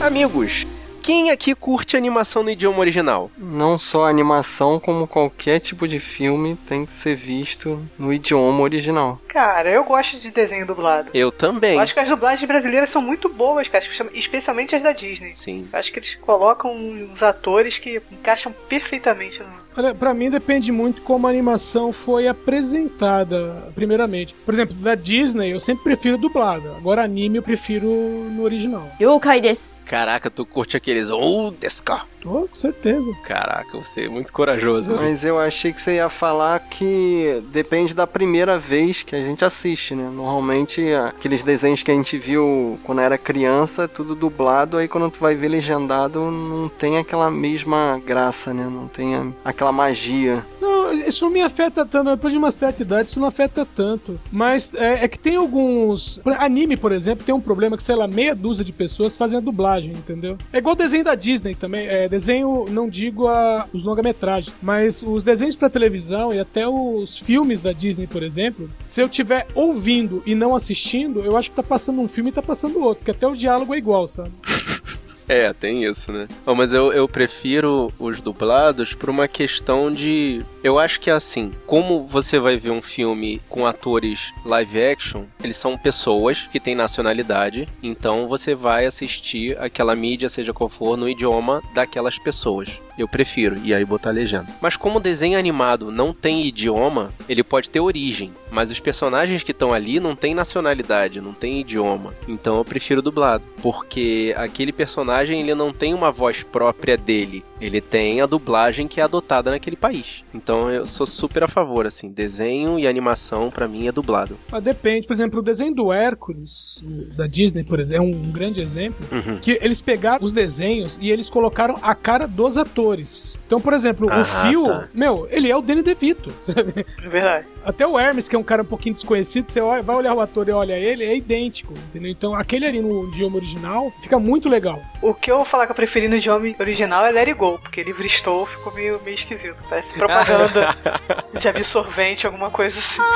Amigos, quem aqui curte animação no idioma original? Não só animação, como qualquer tipo de filme tem que ser visto no idioma original. Cara, eu gosto de desenho dublado. Eu também. Eu acho que as dublagens brasileiras são muito boas, cara, especialmente as da Disney. Sim. Eu acho que eles colocam uns atores que encaixam perfeitamente no. Olha, pra mim depende muito como a animação foi apresentada, primeiramente. Por exemplo, da Disney eu sempre prefiro dublada. Agora anime eu prefiro no original. Yokai desu. Caraca, tu curte aqueles ou desca. Oh, com certeza. Caraca, você é muito corajoso. Mas eu achei que você ia falar que depende da primeira vez que a gente assiste, né? Normalmente aqueles desenhos que a gente viu quando era criança, tudo dublado, aí quando tu vai ver legendado não tem aquela mesma graça, né? Não tem aquela magia. Não, isso não me afeta tanto. Depois de uma certa idade, isso não afeta tanto. Mas é, é que tem alguns. Anime, por exemplo, tem um problema que, sei lá, meia dúzia de pessoas fazem a dublagem, entendeu? É igual desenho da Disney também. É, desenho, não digo a, os longa-metragens, mas os desenhos para televisão e até os filmes da Disney, por exemplo, se eu tiver ouvindo e não assistindo, eu acho que tá passando um filme e tá passando outro, porque até o diálogo é igual, sabe? É, tem isso, né? Mas eu, eu prefiro os dublados por uma questão de. Eu acho que é assim: como você vai ver um filme com atores live action, eles são pessoas que têm nacionalidade, então você vai assistir aquela mídia, seja qual for, no idioma daquelas pessoas. Eu prefiro, e aí botar legenda. Mas como o desenho animado não tem idioma, ele pode ter origem, mas os personagens que estão ali não têm nacionalidade, não tem idioma. Então eu prefiro dublado, porque aquele personagem ele não tem uma voz própria dele, ele tem a dublagem que é adotada naquele país. Então eu sou super a favor assim, desenho e animação para mim é dublado. Mas depende, por exemplo, o desenho do Hércules da Disney, por exemplo, é um grande exemplo, uhum. que eles pegaram os desenhos e eles colocaram a cara dos atores atores. Então, por exemplo, Ah, o Phil, tá. meu, ele é o Danny DeVito. sabe? É verdade. Até o Hermes, que é um cara um pouquinho desconhecido, você olha- vai olhar o ator e olha ele, é idêntico, entendeu? Então, aquele ali no idioma original fica muito legal. O que eu vou falar que eu preferi no idioma original é Let It Go, porque livre estou ficou meio, meio esquisito. Parece propaganda de absorvente, alguma coisa assim.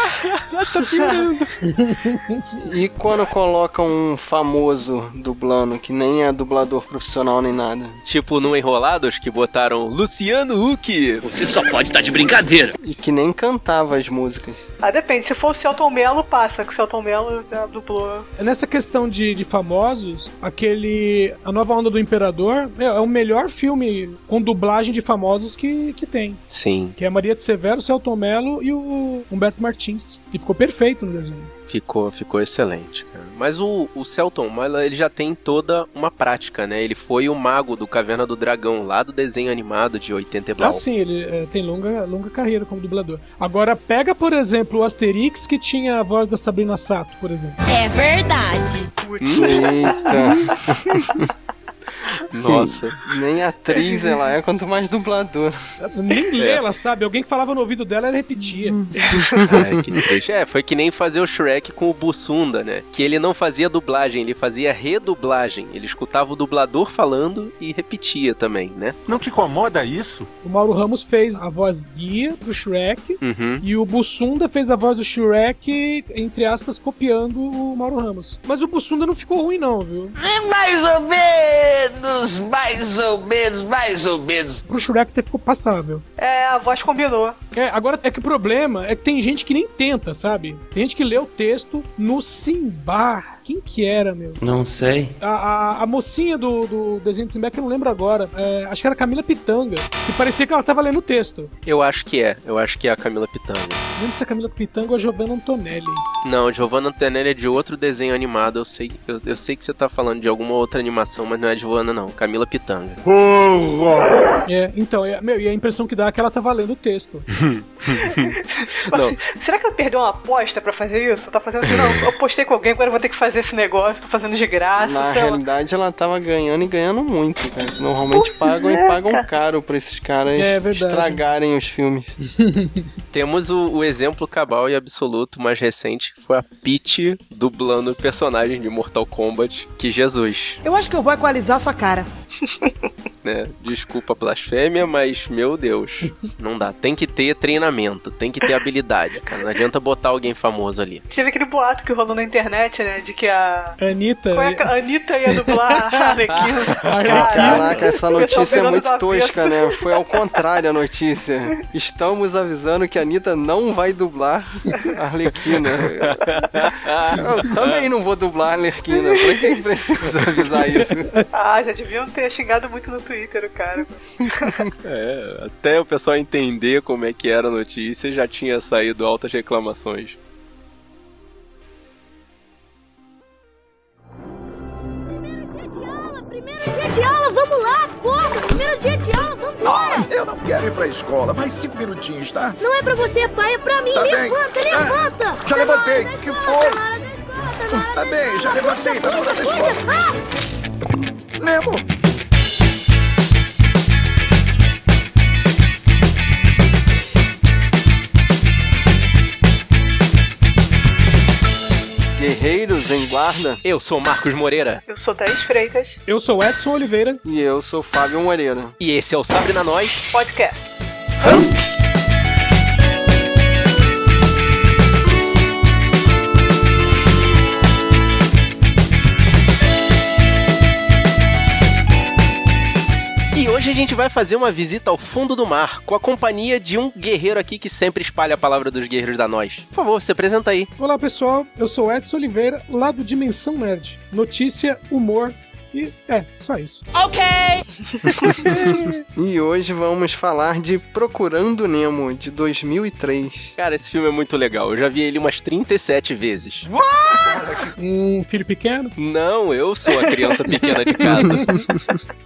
E quando coloca um famoso dublando, que nem é dublador profissional nem nada, Tipo no Enrolados que botaram Luciano Huck. Você só pode estar de brincadeira. e que nem cantava as músicas. Ah, depende. Se for o Celton Mello, passa, que o Celton Mello já dublou. Nessa questão de, de famosos, aquele. A Nova Onda do Imperador meu, é o melhor filme com dublagem de famosos que, que tem. Sim, Que é a Maria de Severo, o Celton Mello e o Humberto Martins. E ficou perfeito no desenho. Ficou, ficou excelente, cara. Mas o, o Celton Mello, ele já tem toda uma prática, né? Ele foi o mago do Caverna do Dragão, lá do desenho animado de 80 e blau. Ah, sim, ele é, tem longa, longa carreira como dublador. Agora, pega, por exemplo, o Asterix, que tinha a voz da Sabrina Sato, por exemplo. É verdade. Eita, Nossa. nem atriz ela é, quanto mais dublador. Nem lê, ela sabe. Alguém que falava no ouvido dela, ela repetia. Ai, que triste. É, foi que nem fazer o Shrek com o Bussunda, né? Que ele não fazia dublagem, ele fazia redublagem. Ele escutava o dublador falando e repetia também, né? Não te incomoda isso? O Mauro Ramos fez a voz guia pro Shrek. Uhum. E o Bussunda fez a voz do Shrek, entre aspas, copiando o Mauro Ramos. Mas o Bussunda não ficou ruim, não, viu? Mais ou menos, mais ou menos, mais ou menos. Pro Shrek até ficou passável. É, a voz combinou. É, agora é que o problema é que tem gente que nem tenta, sabe? Tem gente que lê o texto no Simbar. Quem que era, meu? Não sei. A, a, a mocinha do, do desenho de que eu não lembro agora, é, acho que era Camila Pitanga, que parecia que ela tava lendo o texto. Eu acho que é. Eu acho que é a Camila Pitanga. Não se é Camila Pitanga ou a Giovanna Antonelli. Não, Giovanna Antonelli é de outro desenho animado. Eu sei, eu, eu sei que você tá falando de alguma outra animação, mas não é Giovanna, não. Camila Pitanga. É, então, é, meu, e a impressão que dá é que ela tava lendo o texto. Será que ela perdeu uma aposta pra fazer isso? Tá fazendo assim, não, eu postei com alguém, agora eu vou ter que fazer esse negócio, tô fazendo de graça, Na sei lá. realidade, ela tava ganhando e ganhando muito, cara. Normalmente Pois pagam é, e pagam cara. caro pra esses caras É estragarem os filmes. Temos o, o exemplo cabal e absoluto mais recente, que foi a Peach dublando o personagem de Mortal Kombat, que Jesus. Eu acho que eu vou equalizar sua cara. né? Desculpa a blasfêmia, mas, meu Deus, não dá. Tem que ter treinamento, tem que ter habilidade, cara. Não adianta botar alguém famoso ali. Teve aquele boato que rolou na internet, né? De que a. Anitta. Qual é que a Anitta ia dublar a Arlequina. Caraca, essa notícia é muito tosca, né? Foi ao contrário a notícia. Estamos avisando que a Anitta não vai dublar a Arlequina. Eu também não vou dublar a Arlequina. Pra quem precisa avisar isso? Ah, já deviam ter xingado muito no Twitter o cara. É, até o pessoal entender como é que era a notícia, já tinha saído altas reclamações. Dia de aula, vamos lá, corra! Primeiro dia de aula, vambora! Ah, eu não quero ir pra escola. Mais cinco minutinhos, tá? Não é pra você, pai, é pra mim. Tá bem. levanta, Ah, levanta! já Tá levantei. da Que foi? Tá na hora da escola, tá na hora Tá bem, já levantei, tá na hora da escola. Nemo! Guerreiros em guarda. Eu sou Marcos Moreira Eu sou Thaís Freitas, Eu sou Edson Oliveira. E eu sou Fábio Moreira. e esse é o Sabre na Nós. podcast. E hoje a gente vai fazer uma visita ao fundo do mar, com a companhia de um guerreiro aqui que sempre espalha a palavra dos guerreiros da nós. Por favor, se apresenta aí. Olá pessoal, eu sou Edson Oliveira, lá do Dimensão Nerd. Notícia, humor e é, só isso. E hoje vamos falar de Procurando Nemo, de 2003. Cara, esse filme é muito legal. Eu já vi ele umas 37 vezes. Um filho pequeno. Não, eu sou a criança pequena de casa.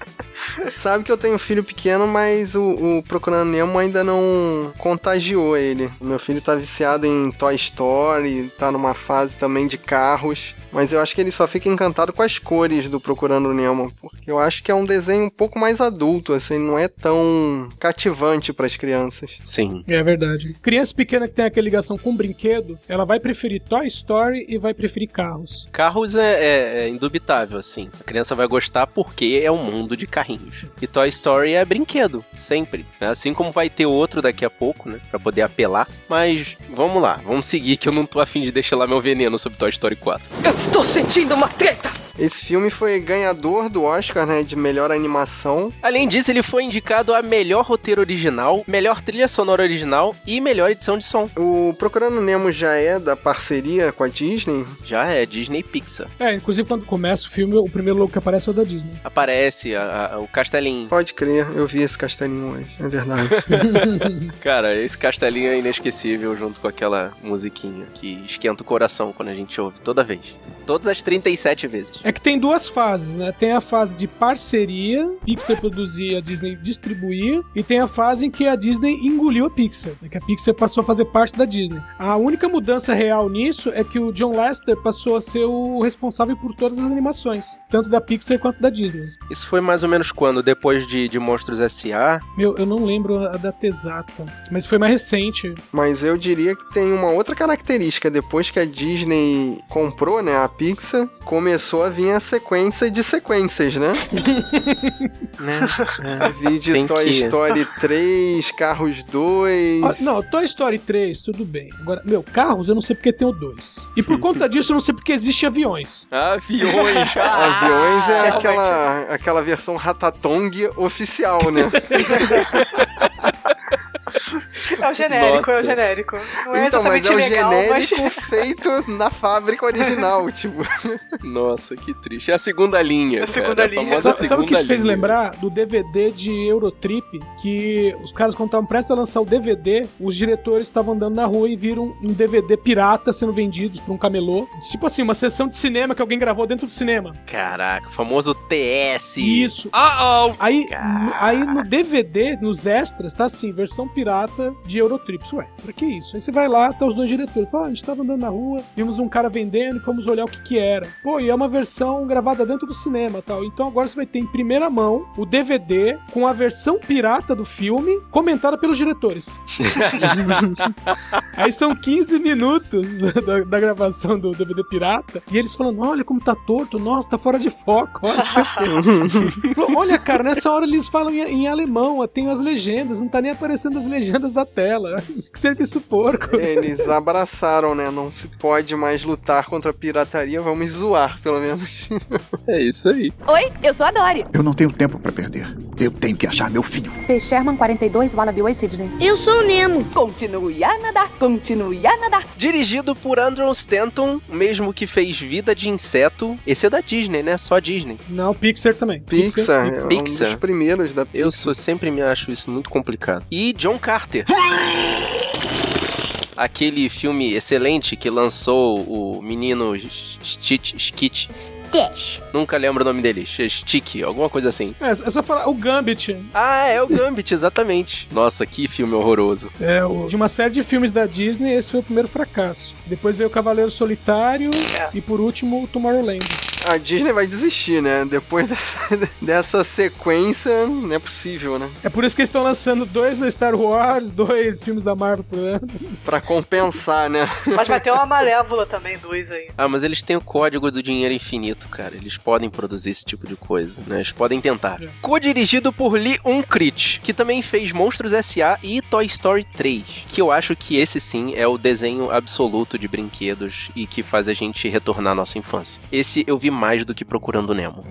Sabe que eu tenho um filho pequeno, mas o, o Procurando Nemo ainda não contagiou ele. O meu filho tá viciado em Toy Story, tá numa fase também de carros. Mas eu acho que ele só fica encantado com as cores do Procurando Nemo, porque eu acho que é um desenho um pouco mais adulto, assim, não é tão cativante para as crianças. Sim. É verdade. Criança pequena que tem aquela ligação com brinquedo, ela vai preferir Toy Story e vai preferir carros. Carros é, é- é indubitável, assim. A criança vai gostar porque é um mundo de E Toy Story é brinquedo, sempre. né? Assim como vai ter outro daqui a pouco, né? Pra poder apelar. Mas vamos lá, vamos seguir que eu não tô afim de deixar lá meu veneno sobre Toy Story 4. Eu estou sentindo uma treta! Esse filme foi ganhador do Oscar, né, de melhor animação. Além disso, ele foi indicado a melhor roteiro original, melhor trilha sonora original e melhor edição de som. O Procurando Nemo já é da parceria com a Disney. Já é Disney Pixar. É, inclusive quando começa o filme, o primeiro logo que aparece é o da Disney. Aparece a- a- o castelinho. Pode crer, eu vi esse castelinho hoje, é verdade. Cara, esse castelinho é inesquecível junto com aquela musiquinha que esquenta o coração quando a gente ouve toda vez. Todas as 37 vezes. É que tem duas fases, né? Tem a fase de parceria, Pixar produzir, a Disney distribuir, e tem a fase em que a Disney engoliu a Pixar, né? que a Pixar passou a fazer parte da Disney. A única mudança real nisso é que o John Lasseter passou a ser o responsável por todas as animações, tanto da Pixar quanto da Disney. Isso foi mais ou menos quando? Depois de, de Monstros S.A.? Meu, eu não lembro a data exata, mas foi mais recente. Mas eu diria que tem uma outra característica. Depois que a Disney comprou, né, a Pixar, começou a vir a sequência de sequências, né? Né? Vi de Tem Toy que- Story 3, Carros 2. Ah, não, Toy Story 3, tudo bem. Agora, meu, carros eu não sei porque tem o 2. E por conta disso eu não sei porque existe aviões. Aviões! Aviões é realmente. aquela, aquela versão Ratatong oficial, né? É o genérico, é Nossa. o genérico. Não é então, mas exatamente é o legal, mas. genérico feito na fábrica original, tipo. Nossa, que triste. É a segunda linha. A cara, segunda linha. famosa Sabe, sabe o que segunda isso fez lembrar? Do DVD de Eurotrip, que os caras, quando estavam prestes a lançar o DVD, os diretores estavam andando na rua e viram um DVD pirata sendo vendido por um camelô. Tipo assim, uma sessão de cinema que alguém gravou dentro do cinema. Caraca, o famoso TS. Isso. Uh-oh! Aí, Caraca. aí no DVD, nos extras, tá assim, versão pirata de Eurotrips. Ué, pra que isso? Aí você vai lá, tá os dois diretores. Fala, ah, a gente tava andando na rua, vimos um cara vendendo e fomos olhar o que que era. Pô, e é uma versão gravada dentro do cinema tal. Então agora você vai ter em primeira mão o DVD com a versão pirata do filme comentada pelos diretores. Aí são 15 minutos da, da- gravação do DVD pirata e eles falando: olha como tá torto, nossa, tá fora de foco. Olha, olha cara, nessa hora eles falam em, em alemão, tem as legendas, não tá nem aparecendo as legendas da tela. Que serviço porco. Eles abraçaram, né? Não se pode mais lutar contra a pirataria, vamos zoar, pelo menos. É isso aí. Oi, eu sou a Dory. Eu não tenho tempo pra perder. Eu tenho que achar meu filho. P. Sherman 42, Wallaby Way, Sydney. Eu sou o Nemo. Continue a nadar, continue a nadar. Dirigido por Andrew Stanton, mesmo que fez Vida de Inseto. Esse é da Disney, né? Só Disney. Não, Pixar também. Pixar, é um Pixar. dos primeiros da Eu sou, sempre me acho isso muito complicado. E John Carter. Aquele filme excelente que lançou o menino Stitch, Skit. Nunca lembro o nome dele. Stick, alguma coisa assim. É, é só falar o Gambit. Ah, é o Gambit, exatamente. Nossa, que filme horroroso. É, o- de uma série de filmes da Disney, esse foi o primeiro fracasso. Depois veio o Cavaleiro Solitário e por último o Tomorrowland. A Disney vai desistir, né? Depois dessa, dessa sequência, não é possível, né? É por isso que eles estão lançando dois Star Wars, dois filmes da Marvel por ano. Pra compensar, né? Mas vai ter uma Malévola também, dois aí. Ah, mas eles têm o código do dinheiro infinito, cara. Eles podem produzir esse tipo de coisa, né? Eles podem tentar. É. Co-dirigido por Lee Unkrich, que também fez Monstros S.A. e Toy Story 3. Que eu acho que esse sim é o desenho absoluto de brinquedos e que faz a gente retornar à nossa infância. Esse eu vi mais do que Procurando Nemo.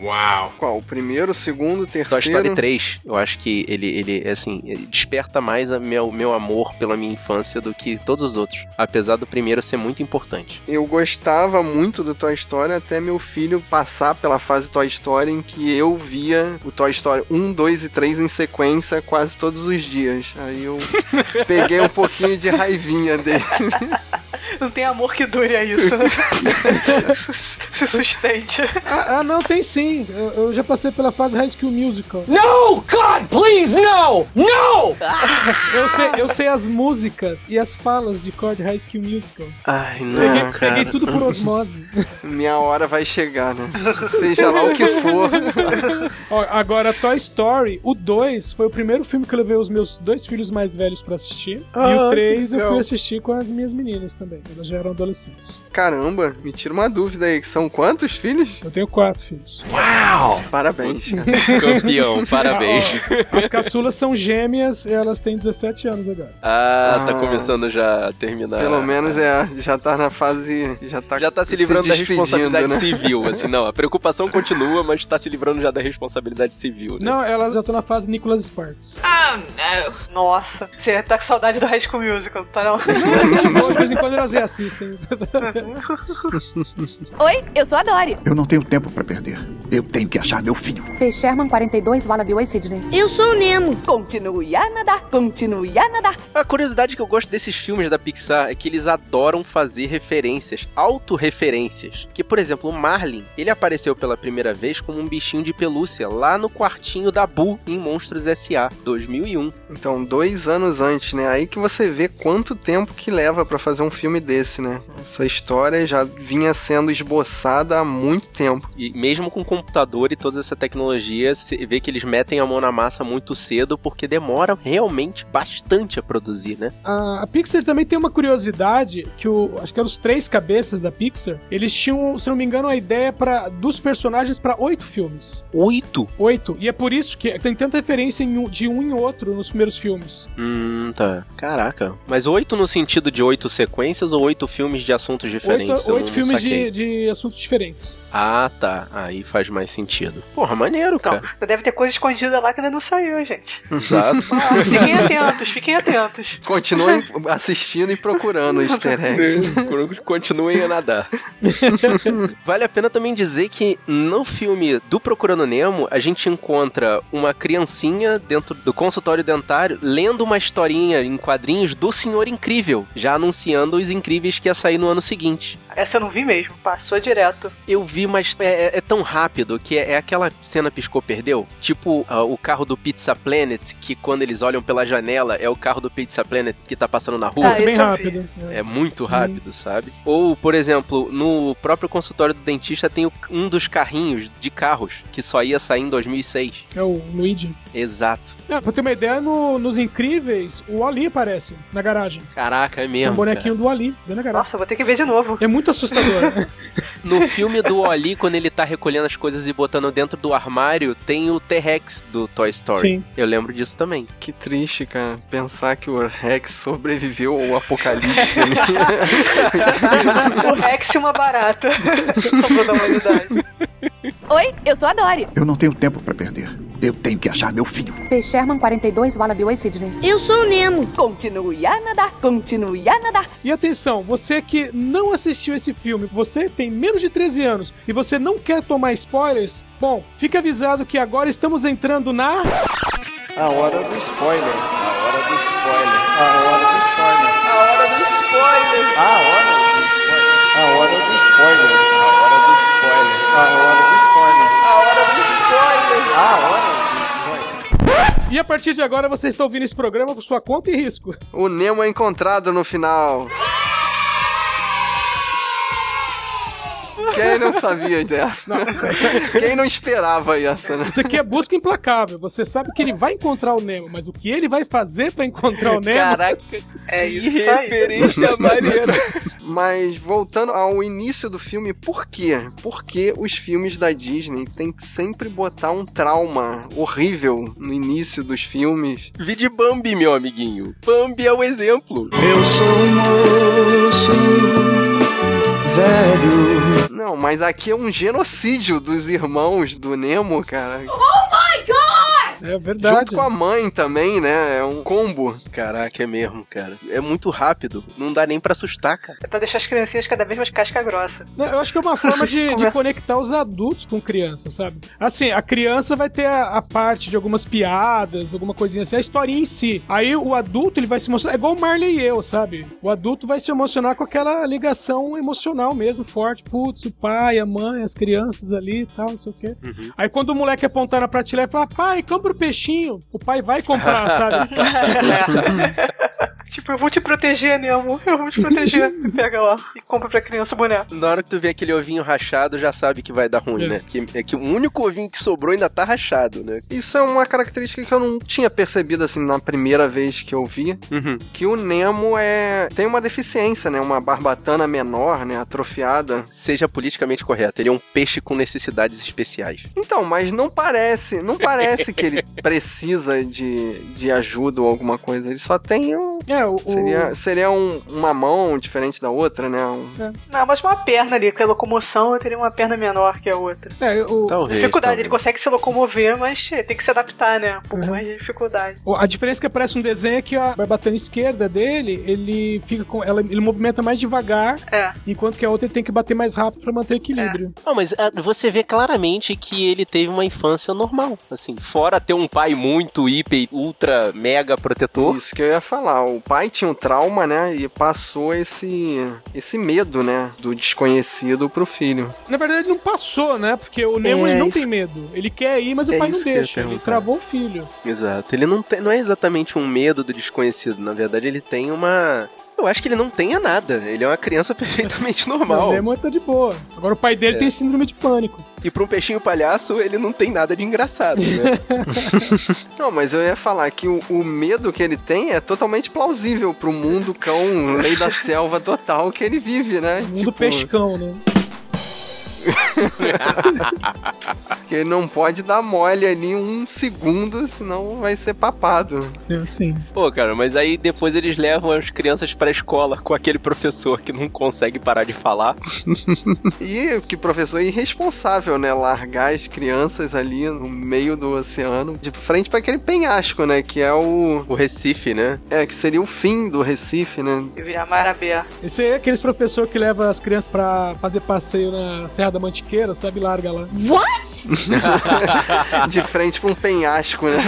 Qual? O primeiro, o segundo, o Toy terceiro? Story 3, eu acho que ele, ele assim, ele desperta mais o meu, meu amor pela minha infância do que todos os outros. Apesar do primeiro ser muito importante. Eu gostava muito do Toy Story até meu filho passar pela fase Toy Story em que eu via o Toy Story 1, 2 e 3 em sequência quase todos os dias. Aí eu peguei um pouquinho de raivinha dele. Não tem amor que dure a isso, né? Se sustente. Ah, ah, não, tem sim. Eu, eu já passei pela fase High School Musical. No, God, please, no! No! Eu sei, eu sei as músicas e as falas de Cord High School Musical. Ai, não, Peguei, cara. peguei tudo por osmose. Minha hora vai chegar, né? Seja lá o que for. Ó, agora, Toy Story, o 2 foi o primeiro filme que eu levei os meus dois filhos mais velhos pra assistir. e Ah, o 3 que eu fui assistir com as minhas meninas também. Elas já eram adolescentes. Caramba, me tira uma dúvida aí. São quantos filhos? Eu tenho quatro filhos. Parabéns, cara. Campeão, parabéns. As caçulas são gêmeas e elas têm 17 anos agora. Ah, tá Ah. começando já a terminar. Pelo menos é, já tá na fase. Já tá, Já tá se livrando da despedindo, responsabilidade né? civil, assim, não, a preocupação continua, mas tá se livrando já da responsabilidade civil, né? Não, elas já estão na fase Nicholas Sparks. Nossa, você tá com saudade do High School Musical, tá não? de vez em quando elas reassistem. Oi, eu sou a Dory. Eu não tenho tempo pra perder. Eu tenho que achar meu filho. P. Sherman 42, Wallaby Way, Sydney. Eu sou o Nemo. Continue a nadar, continue a nadar. A curiosidade que eu gosto desses filmes da Pixar é que eles adoram fazer referências, autorreferências. Que, por exemplo, o Marlin, ele apareceu pela primeira vez como um bichinho de pelúcia lá no quartinho da Boo em Monstros S.A. 2001. Então, dois anos antes, né? Aí que você vê quanto tempo que leva pra fazer um filme desse, né? Essa história já vinha sendo esboçada há muito tempo. E mesmo com computador e toda essa tecnologia, você vê que eles metem a mão na massa muito cedo porque demora realmente bastante a produzir, né? A, a Pixar também tem uma curiosidade que o, acho que eram os três cabeças da Pixar. Eles tinham, se não me engano, a ideia para dos personagens para oito filmes. Oito? Oito. E é por isso que tem tanta referência em de um em outro nos primeiros filmes. Hum, tá. Caraca. Mas oito no sentido de oito sequências ou oito filmes de assuntos diferentes? Oito, oito não- não filmes de, de assuntos diferentes. Ah, tá. Aí faz mais sentido. Porra, maneiro, cara. Deve ter coisa escondida lá que ainda não saiu, gente. Exato. Ah, fiquem atentos, fiquem atentos. Continuem assistindo e procurando easter eggs. Continuem a nadar. vale a pena também dizer que no filme do Procurando Nemo, a gente encontra uma criancinha dentro do consultório dentário lendo uma historinha em quadrinhos do Senhor Incrível, já anunciando os incríveis que ia sair no ano seguinte. Essa eu não vi mesmo, passou direto. Eu vi, mas é, é- é tão rápido que é, é aquela cena piscou-perdeu. Tipo ah, o carro do Pizza Planet, que quando eles olham pela janela é o carro do Pizza Planet que tá passando na rua. Ah, é bem rápido. É. É muito rápido, sabe? Ou, por exemplo, no próprio consultório do dentista tem o- um dos carrinhos de carros que só ia sair em 2006. É o Luigi. Exato. É, pra ter uma ideia, no- nos Incríveis, o Ali aparece na garagem. Caraca, é É um mesmo. bonequinho do Ali, dentro da garagem. Nossa, vou ter que ver de novo. É muito assustador. cara. No filme do Oli, quando ele tá recolhendo as coisas e botando dentro do armário, tem o T-Rex do Toy Story. Sim. Eu lembro disso também. Que triste, cara. Pensar que o Rex sobreviveu ao apocalipse. né? o Rex e uma barata. Salvou da humanidade. Oi, eu sou a Dory. Eu não tenho tempo pra perder. Eu tenho que achar meu filho. P. Sherman 42, Wallaby Way, Sydney. Eu sou o Nemo. Continue a nadar, continue a nadar. E atenção, você que não assistiu esse filme, você tem menos de 13 anos e você não quer tomar spoilers, bom, fique avisado que agora estamos entrando na. A hora do spoiler. A hora do spoiler. A hora do spoiler. A hora do spoiler. A hora do spoiler. A hora do spoiler. A hora do spoiler. A hora do spoiler. A hora do spoiler. A hora do spoiler. E a partir de agora você está ouvindo esse programa por sua conta e risco. O Nemo é encontrado no final. Quem não sabia dessa? Quem não esperava essa, né? Isso aqui é busca implacável. Você sabe que ele vai encontrar o Nemo, mas o que ele vai fazer pra encontrar o Nemo? Caraca, É que isso aí. referência maneira. Mas voltando ao início do filme, por quê? Porque os filmes da Disney têm que sempre botar um trauma horrível no início dos filmes. Vi de Bambi, meu amiguinho. Bambi é o exemplo. Eu sou um moço velho. Não, mas aqui é um genocídio dos irmãos do Nemo, cara. É verdade. Junto com a mãe também, né? É um combo. Caraca, é mesmo, cara. É muito rápido. Não dá nem pra assustar, cara. É pra deixar as criancinhas cada vez mais casca grossa. Eu acho que é uma forma de, de conectar os adultos com crianças, sabe? Assim, a criança vai ter a, a parte de algumas piadas, alguma coisinha assim, a historinha em si. Aí o adulto, ele vai se emocionar. É igual o Marley e eu, sabe? O adulto vai se emocionar com aquela ligação emocional mesmo, forte. Putz, o pai, a mãe, as crianças ali e tal, não sei o quê. Aí quando o moleque apontar na prateleira e falar, pai, compra o peixinho, o pai vai comprar, sabe? tipo, eu vou te proteger, Nemo. Eu vou te proteger. Pega lá e compra pra criança o boneco. Na hora que tu vê aquele ovinho rachado, já sabe que vai dar ruim, É. né? Que, é que o único ovinho que sobrou ainda tá rachado, né? Isso é uma característica que eu não tinha percebido assim na primeira vez que eu vi, Uhum. que o Nemo é tem uma deficiência, né? Uma barbatana menor, né? Atrofiada. Seja politicamente correto, ele é um peixe com necessidades especiais. Então, mas não parece, não parece que ele precisa de, de ajuda ou alguma coisa. Ele só tem um, É, o, o- seria, seria um- uma mão diferente da outra, né? Um- Não, mas uma perna ali, que a locomoção eu teria uma perna menor que a outra. é, o- Talvez. dificuldade, talvez. ele consegue se locomover, mas tem que se adaptar, né? Um pouco Uhum. mais de dificuldade. A diferença é que aparece um desenho é que a barbatana esquerda dele, ele fica com. Ela, ele movimenta mais devagar, É. enquanto que a outra ele tem que bater mais rápido pra manter o equilíbrio. Não, mas ah, você vê claramente que ele teve uma infância normal, assim. Fora ter um pai muito hiper, ultra, mega protetor. Isso que eu ia falar. O pai tinha um trauma, né? E passou esse esse medo, né? Do desconhecido pro filho. Na verdade, ele não passou, né? Porque o Nemo É, ele não isso- tem medo. Ele quer ir, mas o É pai não deixa. Ele travou o filho. Exato. Ele não, tem, não é exatamente um medo do desconhecido. Na verdade, ele tem uma. Eu acho que ele não tenha nada. Ele é uma criança perfeitamente normal. O Nemo tá de boa. Agora o pai dele É. tem síndrome de pânico. E pra um peixinho palhaço, ele não tem nada de engraçado, né? Não, mas eu ia falar que o, o medo que ele tem é totalmente plausível pro mundo cão, lei da selva total que ele vive, né? Mundo pescão, né? Que ele não pode dar mole ali um segundo, senão vai ser papado. É assim. Pô, cara, mas aí depois eles levam as crianças pra escola com aquele professor que não consegue parar de falar. E que professor irresponsável, né? Largar as crianças ali no meio do oceano, de frente para aquele penhasco, né? Que é o. O Recife, né? É, que seria o fim do Recife, né? E virar mar aberto. Esse aí é aqueles professor que leva as crianças pra fazer passeio na Serra da Mantiqueira, sabe? Larga lá. What? De frente pra um penhasco, né?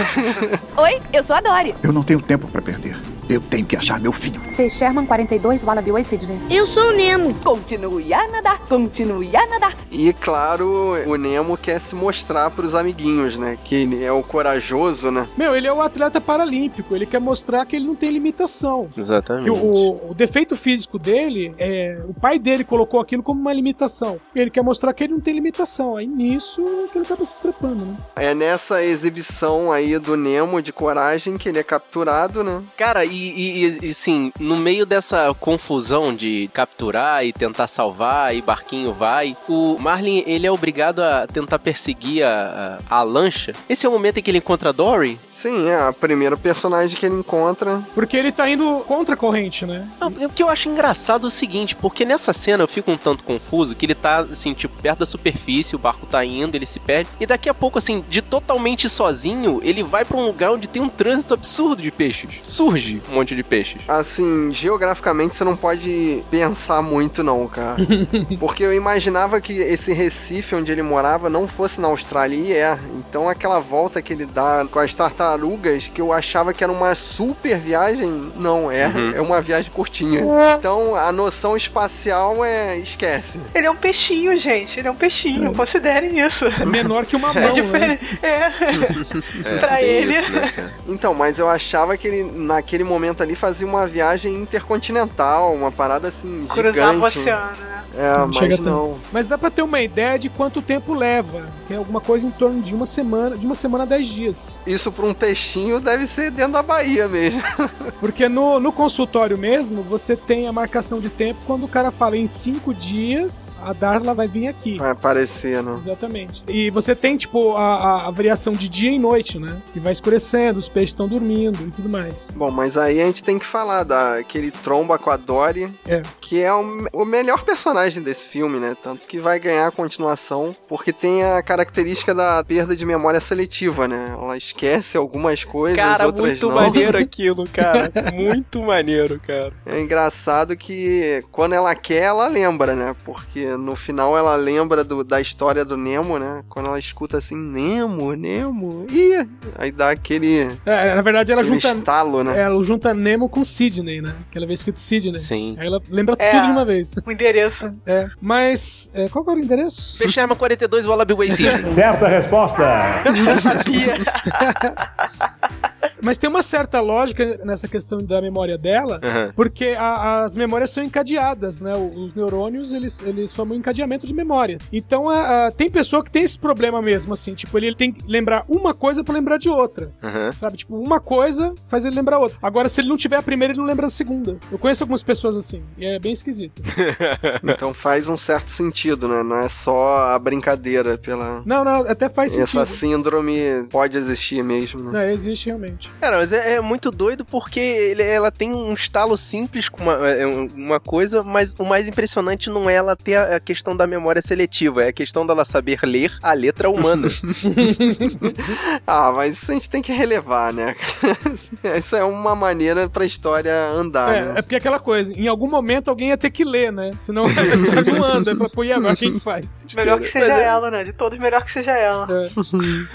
Oi, eu sou a Dory. Eu não tenho tempo pra perder. Eu tenho que achar meu filho. P. Sherman 42, Wallaby Way, Sydney. Eu sou o Nemo. Continue a nadar, continue a nadar. E claro, o Nemo quer se mostrar pros amiguinhos, né? Que ele é o corajoso, né? Meu, ele é o atleta paralímpico, ele quer mostrar que ele não tem limitação. Exatamente. O, o- defeito físico dele, é, o pai dele colocou aquilo como uma limitação. Ele quer mostrar que ele não tem limitação. Aí nisso que ele acaba se estrepando, né? É nessa exibição aí do Nemo de coragem que ele é capturado, né? Cara, e, e, e, e, sim, no meio dessa confusão de capturar e tentar salvar e barquinho vai, o Marlin ele é obrigado a tentar perseguir a, a, a lancha. Esse é o momento em que ele encontra a Dory? Sim, é a primeira personagem que ele encontra. Porque ele tá indo contra a corrente, né? Não, o que eu acho engraçado é o seguinte, porque nessa cena eu fico um tanto confuso, que ele tá, assim, tipo, perto da superfície, o barco tá indo, ele se perde, e daqui a pouco, assim, de totalmente sozinho, ele vai pra um lugar onde tem um trânsito absurdo de peixes. Surge um monte de peixes. Assim, geograficamente você não pode pensar muito, não, cara. Porque eu imaginava que esse Recife onde ele morava não fosse na Austrália, e é. Então aquela volta que ele dá com as tartarugas, que eu achava que era uma super viagem, não é. Uhum. É uma viagem curtinha. Então a noção espacial é. esquece. Ele é um peixinho, gente. Ele é um peixinho. Considerem isso. É menor que uma mão, É né? diferente. É. pra ele. isso, né? Então, mas eu achava que ele, naquele momento ali, fazia uma viagem intercontinental, uma parada assim. Cruzava o oceano, né? É, Não mas tanto. não. Mas dá pra ter uma ideia de quanto tempo leva. Tem alguma coisa em torno de uma semana, de uma semana a dez dias. Isso pra um peixinho deve ser dentro da Bahia mesmo. Porque no, no consultório mesmo, você tem a marcação de tempo quando o cara fala em cinco dias, a Darla vai vir aqui. Vai aparecer, né? Exatamente. E você tem, tipo, a, a- a variação de dia e noite, né? Que vai escurecendo, os peixes estão dormindo e tudo mais. Bom, mas aí a gente tem que falar daquele tromba com a Dory, É. que é o, o melhor personagem desse filme, né? Tanto que vai ganhar a continuação, porque tem a característica da perda de memória seletiva, né? Ela esquece algumas coisas, Cara, outras muito não. maneiro aquilo, cara. muito maneiro, cara. É engraçado que quando ela quer, ela lembra, né? Porque no final ela lembra do- da história do Nemo, né? Quando ela escuta assim, Nemo, Nemo, ih! Aí dá aquele, É, na verdade, ela junta, estalo, né? ela junta Nemo com Sidney, né? Que ela vê escrito Sidney. Sim. Aí ela lembra É. tudo de uma vez. O endereço. É. Mas, é, qual que era o endereço? Fecharma 42 Wallaby Way. Certa resposta. Eu sabia. Mas tem uma certa lógica nessa questão da memória dela, Aham. porque a- as memórias são encadeadas, né? Os neurônios, eles, eles formam um encadeamento de memória. Então, a- a- tem pessoa que tem esse problema mesmo, assim, tipo, ele, ele tem que lembrar uma coisa pra lembrar de outra, Aham. sabe? Tipo, uma coisa faz ele lembrar outra. Agora, se ele não tiver a primeira, ele não lembra a segunda. Eu conheço algumas pessoas assim, e é bem esquisito. Então faz um certo sentido, né? Não é só a brincadeira pela. Não, não, até faz Essa sentido. síndrome pode existir mesmo, né? Não, existe realmente. Cara, mas é, é muito doido porque ele- ela tem um estalo simples com uma, é, um- uma coisa, mas o mais impressionante não é ela ter a, a questão da memória seletiva, é a questão dela saber ler a letra humana. Ah, mas isso a gente tem que relevar, né? isso é uma maneira pra história andar, É, né? é porque aquela coisa, em algum momento alguém ia ter que ler, né? Senão a história não anda. É pra pôr, e agora quem faz? Melhor que seja Mas é- ela, né? De todos, melhor que seja ela.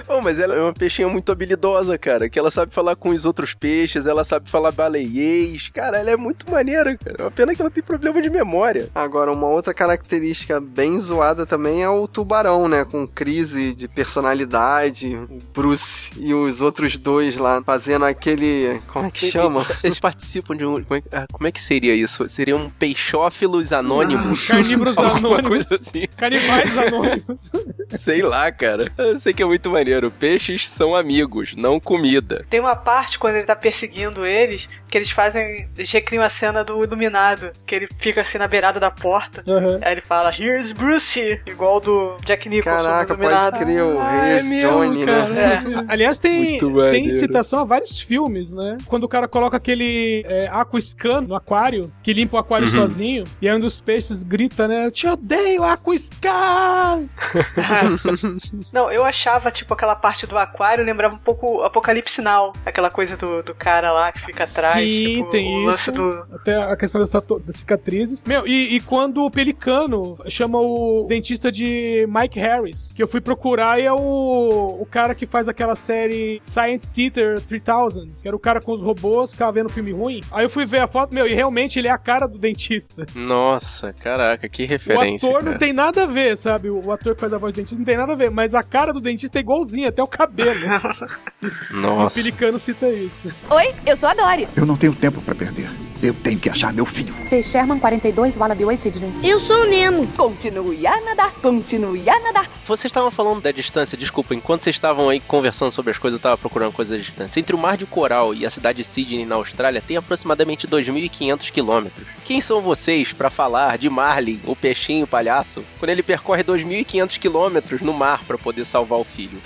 oh, mas ela é uma peixinha muito habilidosa, cara, que ela sabe falar com os outros peixes, ela sabe falar baleiês. Cara, ela é muito maneira, cara. É uma pena que ela tem problema de memória. Agora, uma outra característica bem zoada também é o tubarão, né? Com crise de personalidade, o Bruce e os outros dois lá fazendo aquele. Como é que chama? Eles participam de um. Como é, que- ah, como é que seria isso? Seriam peixófilos anônimos? Carnívoros Alguma anônimos. coisa assim. Canibais anônimos. Sei lá, cara. Eu sei que é muito maneiro. Peixes são amigos, não comida. Tem uma parte quando ele tá perseguindo eles, que eles fazem. Eles recriam a cena do Iluminado, que ele fica assim na beirada da porta. Uhum. Aí ele fala, Here's Bruce! Igual do Jack Nicholson Caraca, do Iluminado. pode crer, o Ah, Reis é Johnny, cara. né? É. Aliás, tem, tem citação a vários filmes, né? Quando o cara coloca aquele é, aquascan no aquário, que limpa o aquário Uhum. sozinho, e aí um dos peixes grita, né? Eu te odeio, aquascan! Não, eu achava, tipo, aquela parte do aquário lembrava um pouco Apocalipse Now, aquela coisa do, do cara lá que fica atrás. Sim, tipo, tem o isso. lance do. Até a questão das, das cicatrizes. Meu, e, e quando o Pelicano chama o dentista de Mike Harris, que eu fui procurar e é o, o cara que faz aquela série Science Theater 3000, que era o cara com os robôs, ficava vendo filme ruim. Aí eu fui ver a foto, meu, e realmente ele é a cara do dentista. Nossa, caraca, que O referência. ator cara. não tem nada a ver, sabe? O ator que faz a voz do dentista não tem nada a ver, mas a cara do dentista é igualzinha, até o cabelo. Nossa. O Pelicano cita isso. Oi, eu sou a Dory. Eu não tenho tempo pra perder. Eu tenho que achar meu filho. P. Sherman 42, Wallaby Oi, Sidney. Eu sou o Nemo. Continue a nadar, continue a nadar. Vocês estavam falando da distância, desculpa, enquanto vocês estavam aí conversando sobre as coisas, eu tava procurando coisas da distância. Entre o Mar de Coral e a cidade de Sydney, na Austrália, tem aproximadamente 2.500 quilômetros. Quem são vocês pra falar de Marley, o peixinho palhaço, quando ele percorre 2.500 quilômetros no mar pra poder salvar o filho?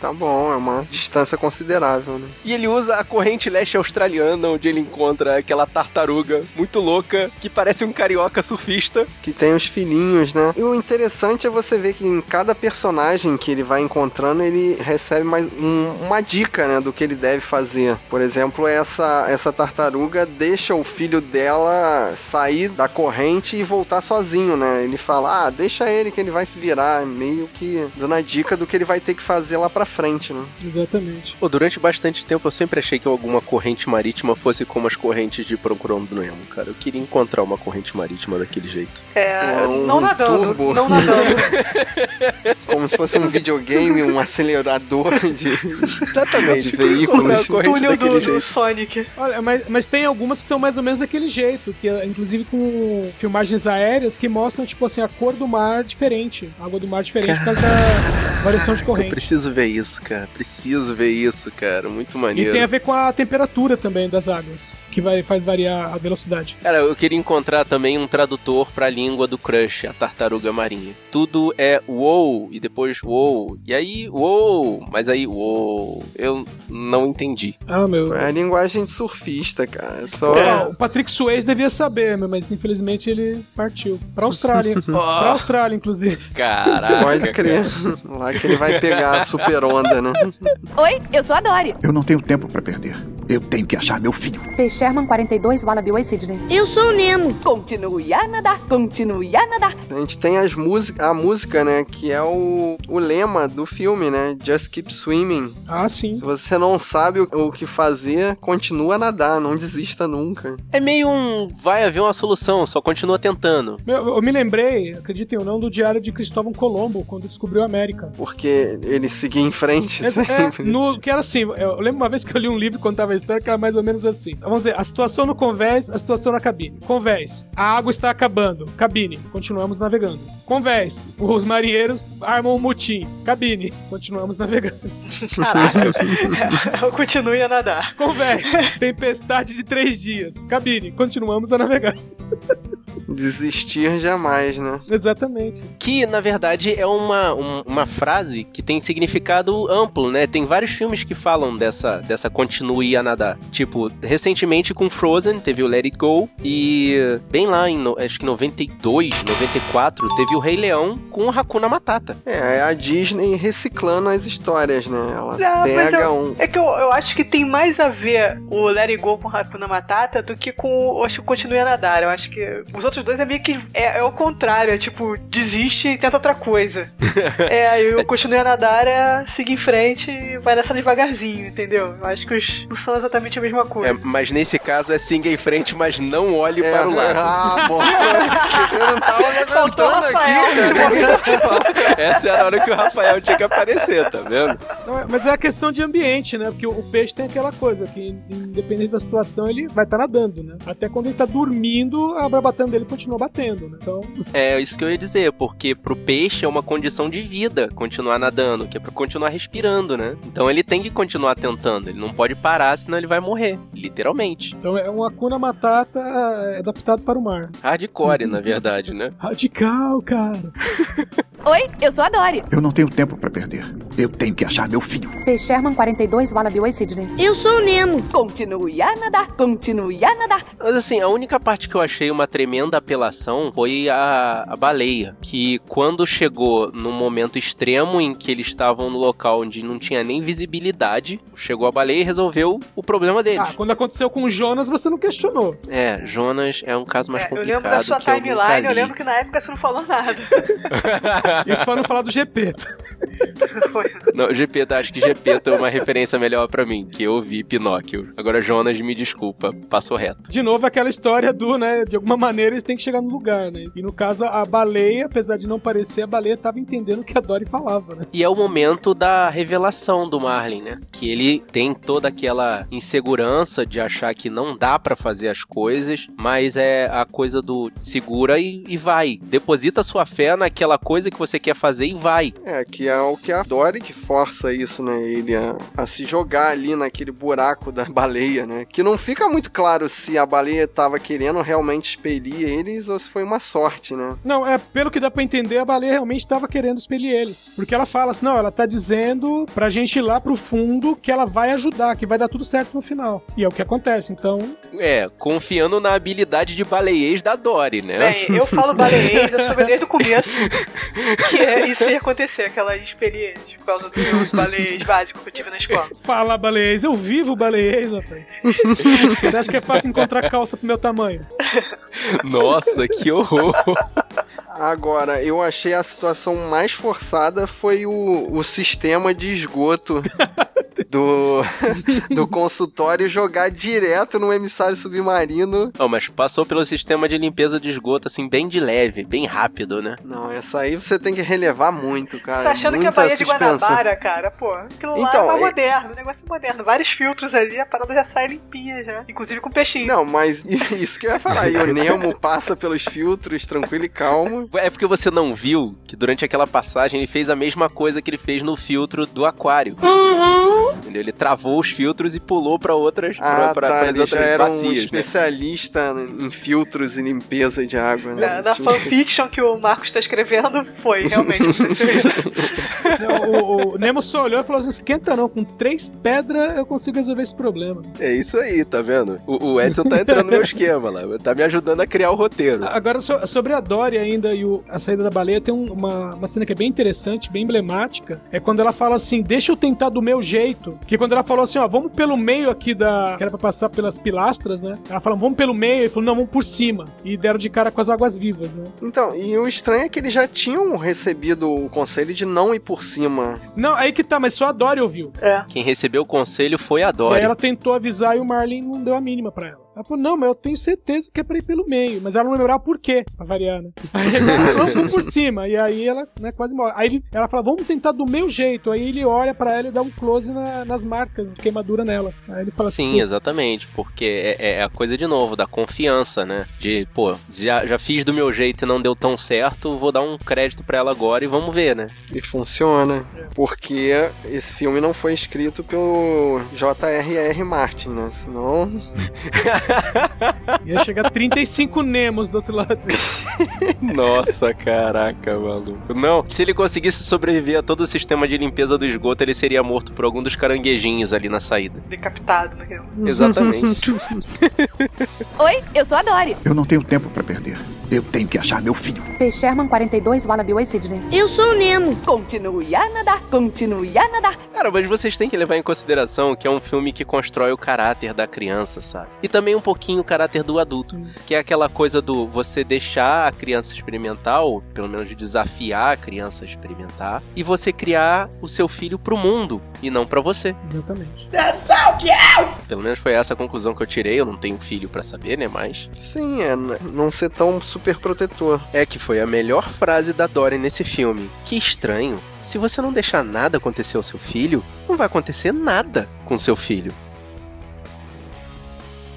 Tá bom, é uma distância considerável, né? E ele usa a corrente leste australiana, onde ele encontra aquela tartaruga muito louca, que parece um carioca surfista. Que tem os filhinhos, né? E o interessante é você ver que em cada personagem que ele vai encontrando, ele recebe mais um- uma dica, né, do que ele deve fazer. Por exemplo, essa, essa tartaruga deixa o filho dela sair da corrente e voltar sozinho, né? Ele fala, ah, deixa ele que ele vai se virar, meio que dando a dica do que ele vai ter que fazer lá pra frente, né? Exatamente. Pô, durante bastante tempo eu sempre achei que alguma corrente marítima fosse como as correntes de Procurando Nemo, cara. Eu queria encontrar uma corrente marítima daquele jeito. É, Um não nadando, turbo. não nadando. Como se fosse um videogame, um acelerador de, Exatamente. de veículos. Corrente Túnel do, do. Sonic. Olha, mas, mas tem algumas que são mais ou menos daquele jeito, que inclusive com filmagens aéreas que mostram, tipo assim, a cor do mar diferente, a água do mar diferente por causa da variação de Eu corrente. preciso ver isso, cara. Preciso ver isso, cara. Muito E maneiro. tem a ver com a temperatura também das águas, que vai, faz variar a velocidade. Cara, eu queria encontrar também um tradutor pra língua do Crush, a tartaruga marinha. Tudo é wow e depois wow. E aí, wow, mas aí wow. Eu não entendi. Ah, meu. É a linguagem de surfista, cara. É Só. Ah, O Patrick Swayze devia saber, mas infelizmente ele partiu. Pra Austrália. pra Austrália, inclusive. Caraca. Pode crer. Lá que ele vai pegar a super onda, né? Oi, eu sou a Dory. Eu não tenho tempo pra perder. Eu tenho que achar meu filho. P. Sherman 42, Wallaby Oi, Sidney. Eu sou o Nemo. Continue a nadar, continue a nadar. A gente tem as a música, né? Que é o, o lema do filme, né? Just keep swimming. Ah, sim. Se você não sabe o, o que fazer, continua a nadar, não desista nunca. É meio um vai haver uma solução, só continua tentando. Meu, eu me lembrei, acreditem ou não, do diário de Cristóvão Colombo, quando descobriu a América. Porque ele seguia em frente É, é, sempre. no, que era assim, eu lembro uma vez que eu li um livro que contava a história que era mais ou menos assim. Vamos dizer, a situação no convés, a situação na cabine. Convés, a água está acabando. Cabine, continuamos navegando. Convés, os marinheiros armam um mutim. Cabine, continuamos navegando. Eu continue a nadar. Convés, tempestade de três dias. Cabine, continuamos a navegar. Desistir jamais, né? Exatamente. Que, na verdade, é uma, um- uma frase que tem significado amplo, né? Tem vários filmes que falam dessa, dessa continue a nadar. Tipo, recentemente com Frozen, teve o Let It Go. E bem lá, em, no- acho que 92, 94, teve o Rei Leão com o Hakuna Matata. É, é a Disney reciclando as histórias, né? Ela Não, mas pega eu- um. É que eu, eu acho que tem mais a ver o Let It Go com o Hakuna Matata do que com o acho que Continue a Nadar. Eu acho que os outros dois é meio que é, é o contrário, é tipo, desiste e tenta outra coisa. é, aí o Continue a Nadar é seguir em frente e vai nessa devagarzinho, entendeu? Eu acho que os não são exatamente a mesma coisa. É, mas nesse caso é siga em frente, mas não olhe É, para o lado. Ah, bom. Eu não tava levantando Rafael aqui, nesse cara. momento. Essa era a hora que o Rafael tinha que aparecer, tá vendo? Não, é- mas é a questão de ambiente, né? Porque o, peixe tem aquela coisa, que independente da situação, ele vai estar nadando, né? Até quando ele tá dormindo, a barbatana dele continua batendo, né? Então, É isso que eu ia dizer, porque pro peixe é uma condição de vida continuar nadando, que é pra continuar respirando, né? Então ele tem que continuar tentando, ele não pode parar, senão ele vai morrer, literalmente. então é um Akuna Matata é, adaptado para o mar. Hardcore, na verdade, né? Radical, cara. Oi, eu sou a Dory. Eu não tenho tempo para perder. Eu tenho que achar meu filho. P. Sherman 42, Wallaby Way, Sydney. Eu sou o Nemo. Continue a nadar, continue a nadar. Mas assim, a única parte que eu achei uma tremenda apelação foi a, a baleia. Que quando chegou no momento extremo em que eles estavam no local onde não tinha nem visibilidade, chegou a baleia e resolveu o problema deles. Ah, quando aconteceu com o Jonas, você não questionou. É, Jonas é um caso mais É, eu complicado. lembro da sua eu timeline, eu li. lembro que na época você não falou nada. Isso pra não falar do GP. Não, Gepeto, acho que Gepeto é uma referência melhor pra mim, que eu vi Pinóquio. Agora Jonas, me desculpa, passou reto. De novo, aquela história do, né? De alguma maneira eles têm que chegar no lugar, né? E no caso, a baleia, apesar de não parecer, a baleia tava entendendo o que a Dory falava, né? E é o momento da revelação do Marlin, né? Que ele tem toda aquela insegurança de achar que não dá pra fazer as coisas, mas é a coisa do segura e, e vai. Deposita sua fé naquela coisa que você quer fazer e vai. É, que é o que a Dory que força isso, né? Ele a, a se jogar ali naquele buraco da baleia, né? Que não fica muito claro se a baleia tava querendo realmente expelir eles ou se foi uma sorte, né? Não, é pelo que dá pra entender, a baleia realmente tava querendo expelir eles. Porque ela fala assim: não, ela tá dizendo pra gente ir lá pro fundo que ela vai ajudar, que vai dar tudo certo no final. E é o que acontece, então. É, confiando na habilidade de baleiês da Dory, né? Bem, eu falo baleiês, eu soube desde o começo que é, isso ia acontecer, aquela experiência por causa dos meus baleiês básicos que eu tive na escola. Fala, baleiês, eu vivo baleiês, rapaz. Você acha que é fácil encontrar calça pro meu tamanho? Nossa, que horror! Agora, eu achei a situação mais forçada foi o, o sistema de esgoto do, do consultório jogar direto no emissário submarino. Não, mas passou pelo sistema de limpeza de esgoto, assim, bem de leve, bem rápido, né? Não, essa aí você tem que relevar muito, cara. Você tá achando que é Muita Baía de suspensão. Guanabara, cara? Pô, aquilo lá Então, é mais é- moderno, negócio é moderno. Vários filtros ali, a parada já sai limpinha já. Inclusive com peixinho. Não, mas isso que eu ia falar. E o Nemo passa pelos filtros tranquilo e calmo. É porque você não viu que durante aquela passagem ele fez a mesma coisa que ele fez no filtro do aquário. Entendeu? Ele travou os filtros e pulou pra outras, pra, Ah, pra, tá. Ele já outras era um bacias, né? especialista em filtros e limpeza de água, né? Na, na fanfiction que o Marcos tá escrevendo, foi, realmente aconteceu isso. O, o Nemo só olhou e falou assim: esquenta não, com três pedras eu consigo resolver esse problema. É isso aí, tá vendo? O, o Edson tá entrando no meu esquema lá, tá me ajudando a criar o roteiro. Agora, so- sobre a Dory ainda e o- a saída da baleia, tem um- uma, uma cena que é bem interessante, bem emblemática. É quando ela fala assim: deixa eu tentar do meu jeito. Que quando ela falou assim: ó, vamos pelo meio aqui da. que era pra passar pelas pilastras, né? Ela falou: vamos pelo meio. Ele falou: não, vamos por cima. E deram de cara com as águas vivas, né? Então, e o estranho é que eles já tinham recebido o conselho de não ir por cima. Não, aí que tá, mas só a Dory ouviu. É. Quem recebeu o conselho foi a E aí Dory. ela tentou avisar e o Marlin não deu a mínima pra ela. Ela falou, não, mas eu tenho certeza que é pra ir pelo meio. Mas ela não lembrava por quê, pra variar, né? Aí ele falou, vamos por cima. E aí ela, né, quase morre. Aí ele- ela fala, vamos tentar do meu jeito. Aí ele olha pra ela e dá um close na- nas marcas, de queimadura nela. Aí ele fala assim, Sim, "Putz, exatamente, porque é, é a coisa de novo, da confiança, né? De, pô, já, já fiz do meu jeito e não deu tão certo, vou dar um crédito pra ela agora e vamos ver, né? E funciona. Porque esse filme não foi escrito pelo J.R.R. Martin, né? Senão. Ia chegar 35 Nemos do outro lado. Nossa, caraca, maluco. Não, se ele conseguisse sobreviver a todo o sistema de limpeza do esgoto, ele seria morto por algum dos caranguejinhos ali na saída. Decapitado naquele. Exatamente. Oi, eu sou a Dory. Eu não tenho tempo para perder. Eu tenho que achar meu filho. P. Sherman 42, Wallaby Way, Sydney. Eu sou o Nemo. Continue a nadar, continue a nadar. Cara, mas vocês têm que levar em consideração que é um filme que constrói o caráter da criança, sabe? E também um pouquinho o caráter do adulto. Que é aquela coisa do você deixar a criança experimentar, ou pelo menos desafiar a criança a experimentar, e você criar o seu filho pro mundo, e não pra você. Exatamente. Pelo menos foi essa a conclusão que eu tirei, eu não tenho filho pra saber, né, mas... Sim, é não ser tão super protetor. É que foi a melhor frase da Dory nesse filme. Que estranho. Se você não deixar nada acontecer ao seu filho, não vai acontecer nada com seu filho.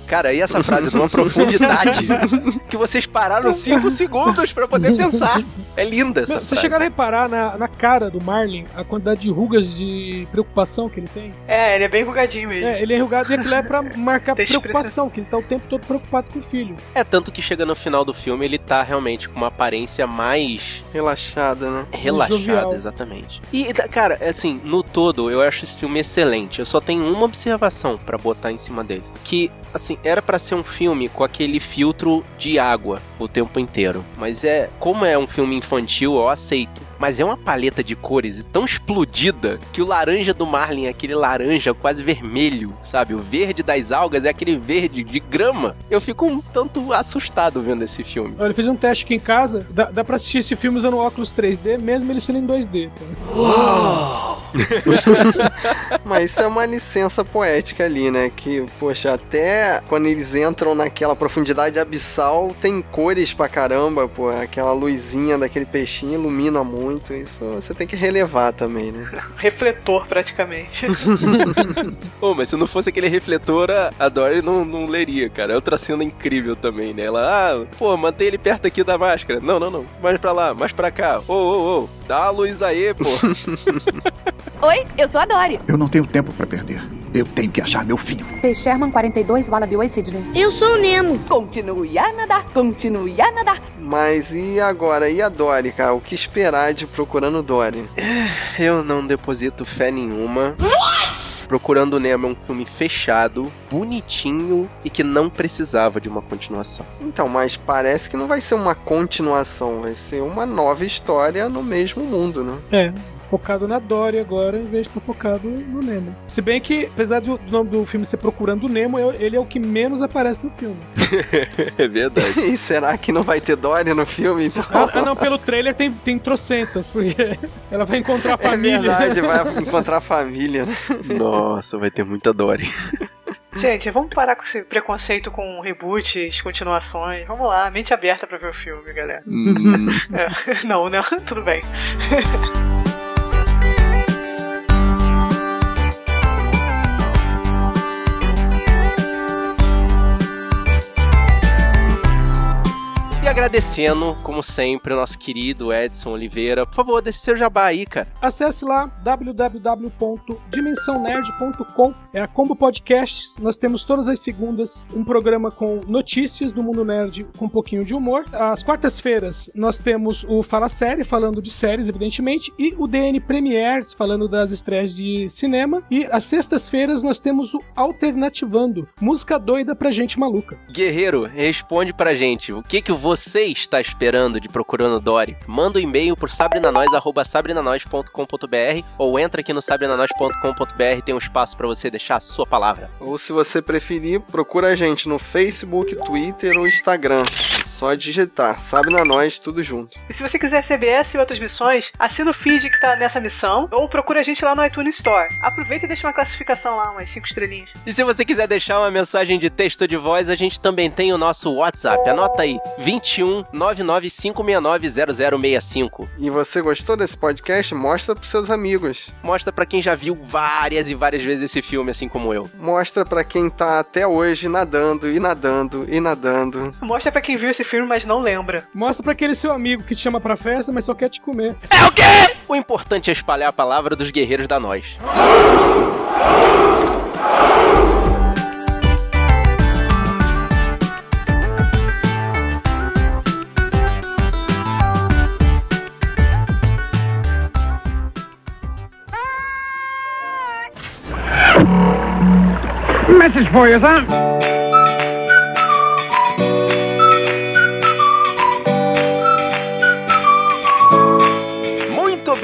Cara, e essa frase numa profundidade que vocês pararam 5 segundos pra poder pensar. É linda essa Meu, Vocês frase. chegaram a reparar na, na cara do Marlin a quantidade de rugas de preocupação que ele tem? É, ele é bem rugadinho mesmo. É, ele é enrugado e aquilo é pra marcar preocupação, que ele tá o tempo todo preocupado com o filho. É tanto que chega no final do filme ele tá realmente com uma aparência mais Relaxada, né? relaxada, jovial. exatamente. E cara, assim, no todo eu acho esse filme excelente. Eu só tenho uma observação pra botar em cima dele, que assim, era pra ser um filme com aquele filtro de água o tempo inteiro, mas é, como é um filme infantil, eu aceito. Mas é uma paleta de cores tão explodida que o laranja do Marlin é aquele laranja quase vermelho, sabe? O verde das algas é aquele verde de grama. Eu fico um tanto assustado vendo esse filme. Olha, eu fiz um teste aqui em casa, dá, dá pra assistir esse filme usando óculos 3D, mesmo ele sendo em 2D. tá? Mas isso é uma licença poética ali, né? Que, poxa, até quando eles entram naquela profundidade abissal, tem cores pra caramba, pô. Aquela luzinha daquele peixinho ilumina muito. Isso você tem que relevar também, né? Refletor, praticamente. Pô, mas se não fosse aquele refletor, a- Dory não, não leria, cara. É outra cena incrível também, né? Ela, ah, pô, mantém ele perto aqui da máscara. Não, não, não. Mais pra lá, mais pra cá. Ô, ô, ô. Dá a luz aí, pô. Oi, eu sou a Dory. Eu não tenho tempo pra perder. Eu tenho que achar meu filho. P. Sherman 42, Wallaby Way, Sydney. Eu sou o Nemo. Continue a nadar, continue a nadar. Mas e agora? E a Dory, cara? O que esperar de Procurando Dory? Eu não deposito fé nenhuma. Procurando o Nemo é um filme fechado, bonitinho e que não precisava de uma continuação. Então, mas parece que não vai ser uma continuação, vai ser uma nova história no mesmo mundo, né? É, focado na Dory agora, em vez de estar focado no Nemo. Se bem que, apesar do, do nome do filme ser Procurando o Nemo, ele é o que menos aparece no filme. É verdade. E será que não vai ter Dory no filme, então? Ah, ah, não, pelo trailer tem, tem trocentas, porque ela vai encontrar a É família. verdade, vai encontrar a família, né? Nossa, vai ter muita Dory. Gente, vamos parar com esse preconceito com reboots, continuações. Vamos lá, mente aberta pra ver o filme, galera. Hum, É, não, não, tudo bem. Agradecendo, como sempre, o nosso querido Edson Oliveira. Por favor, deixe seu jabá aí, cara. Acesse lá www.dimensãonerd.com. É a Combo Podcasts. Nós temos todas as segundas um programa com notícias do mundo nerd com um pouquinho de humor. Às quartas-feiras nós temos o Fala Série falando de séries, evidentemente, e o DN Premiers falando das estreias de cinema. E às sextas-feiras nós temos o Alternativando, música doida pra gente maluca. Guerreiro, responde pra gente. O que que você está esperando de Procurando Dory? Manda um e-mail por sabrinanois.com.br ou entra aqui no sabrinanois.com.br, tem um espaço pra você deixar a sua palavra. Ou se você preferir, procura a gente no Facebook, Twitter ou Instagram. Só digitar, sabe na nós, tudo junto. E se você quiser CBS e outras missões, assina o feed que tá nessa missão ou procura a gente lá no iTunes Store. Aproveita e deixa uma classificação lá, umas 5 estrelinhas. E se você quiser deixar uma mensagem de texto ou de voz, a gente também tem o nosso WhatsApp. Anota aí: 21 99569 0065. E você gostou desse podcast? Mostra pros seus amigos. Mostra pra quem já viu várias e várias vezes esse filme, assim como eu. Mostra pra quem tá até hoje nadando e nadando e nadando. Mostra pra quem viu esse filme, mas não lembra. Mostra pra aquele seu amigo que te chama pra festa, mas só quer te comer. O importante é espalhar a palavra dos guerreiros da nós. Message for you, son.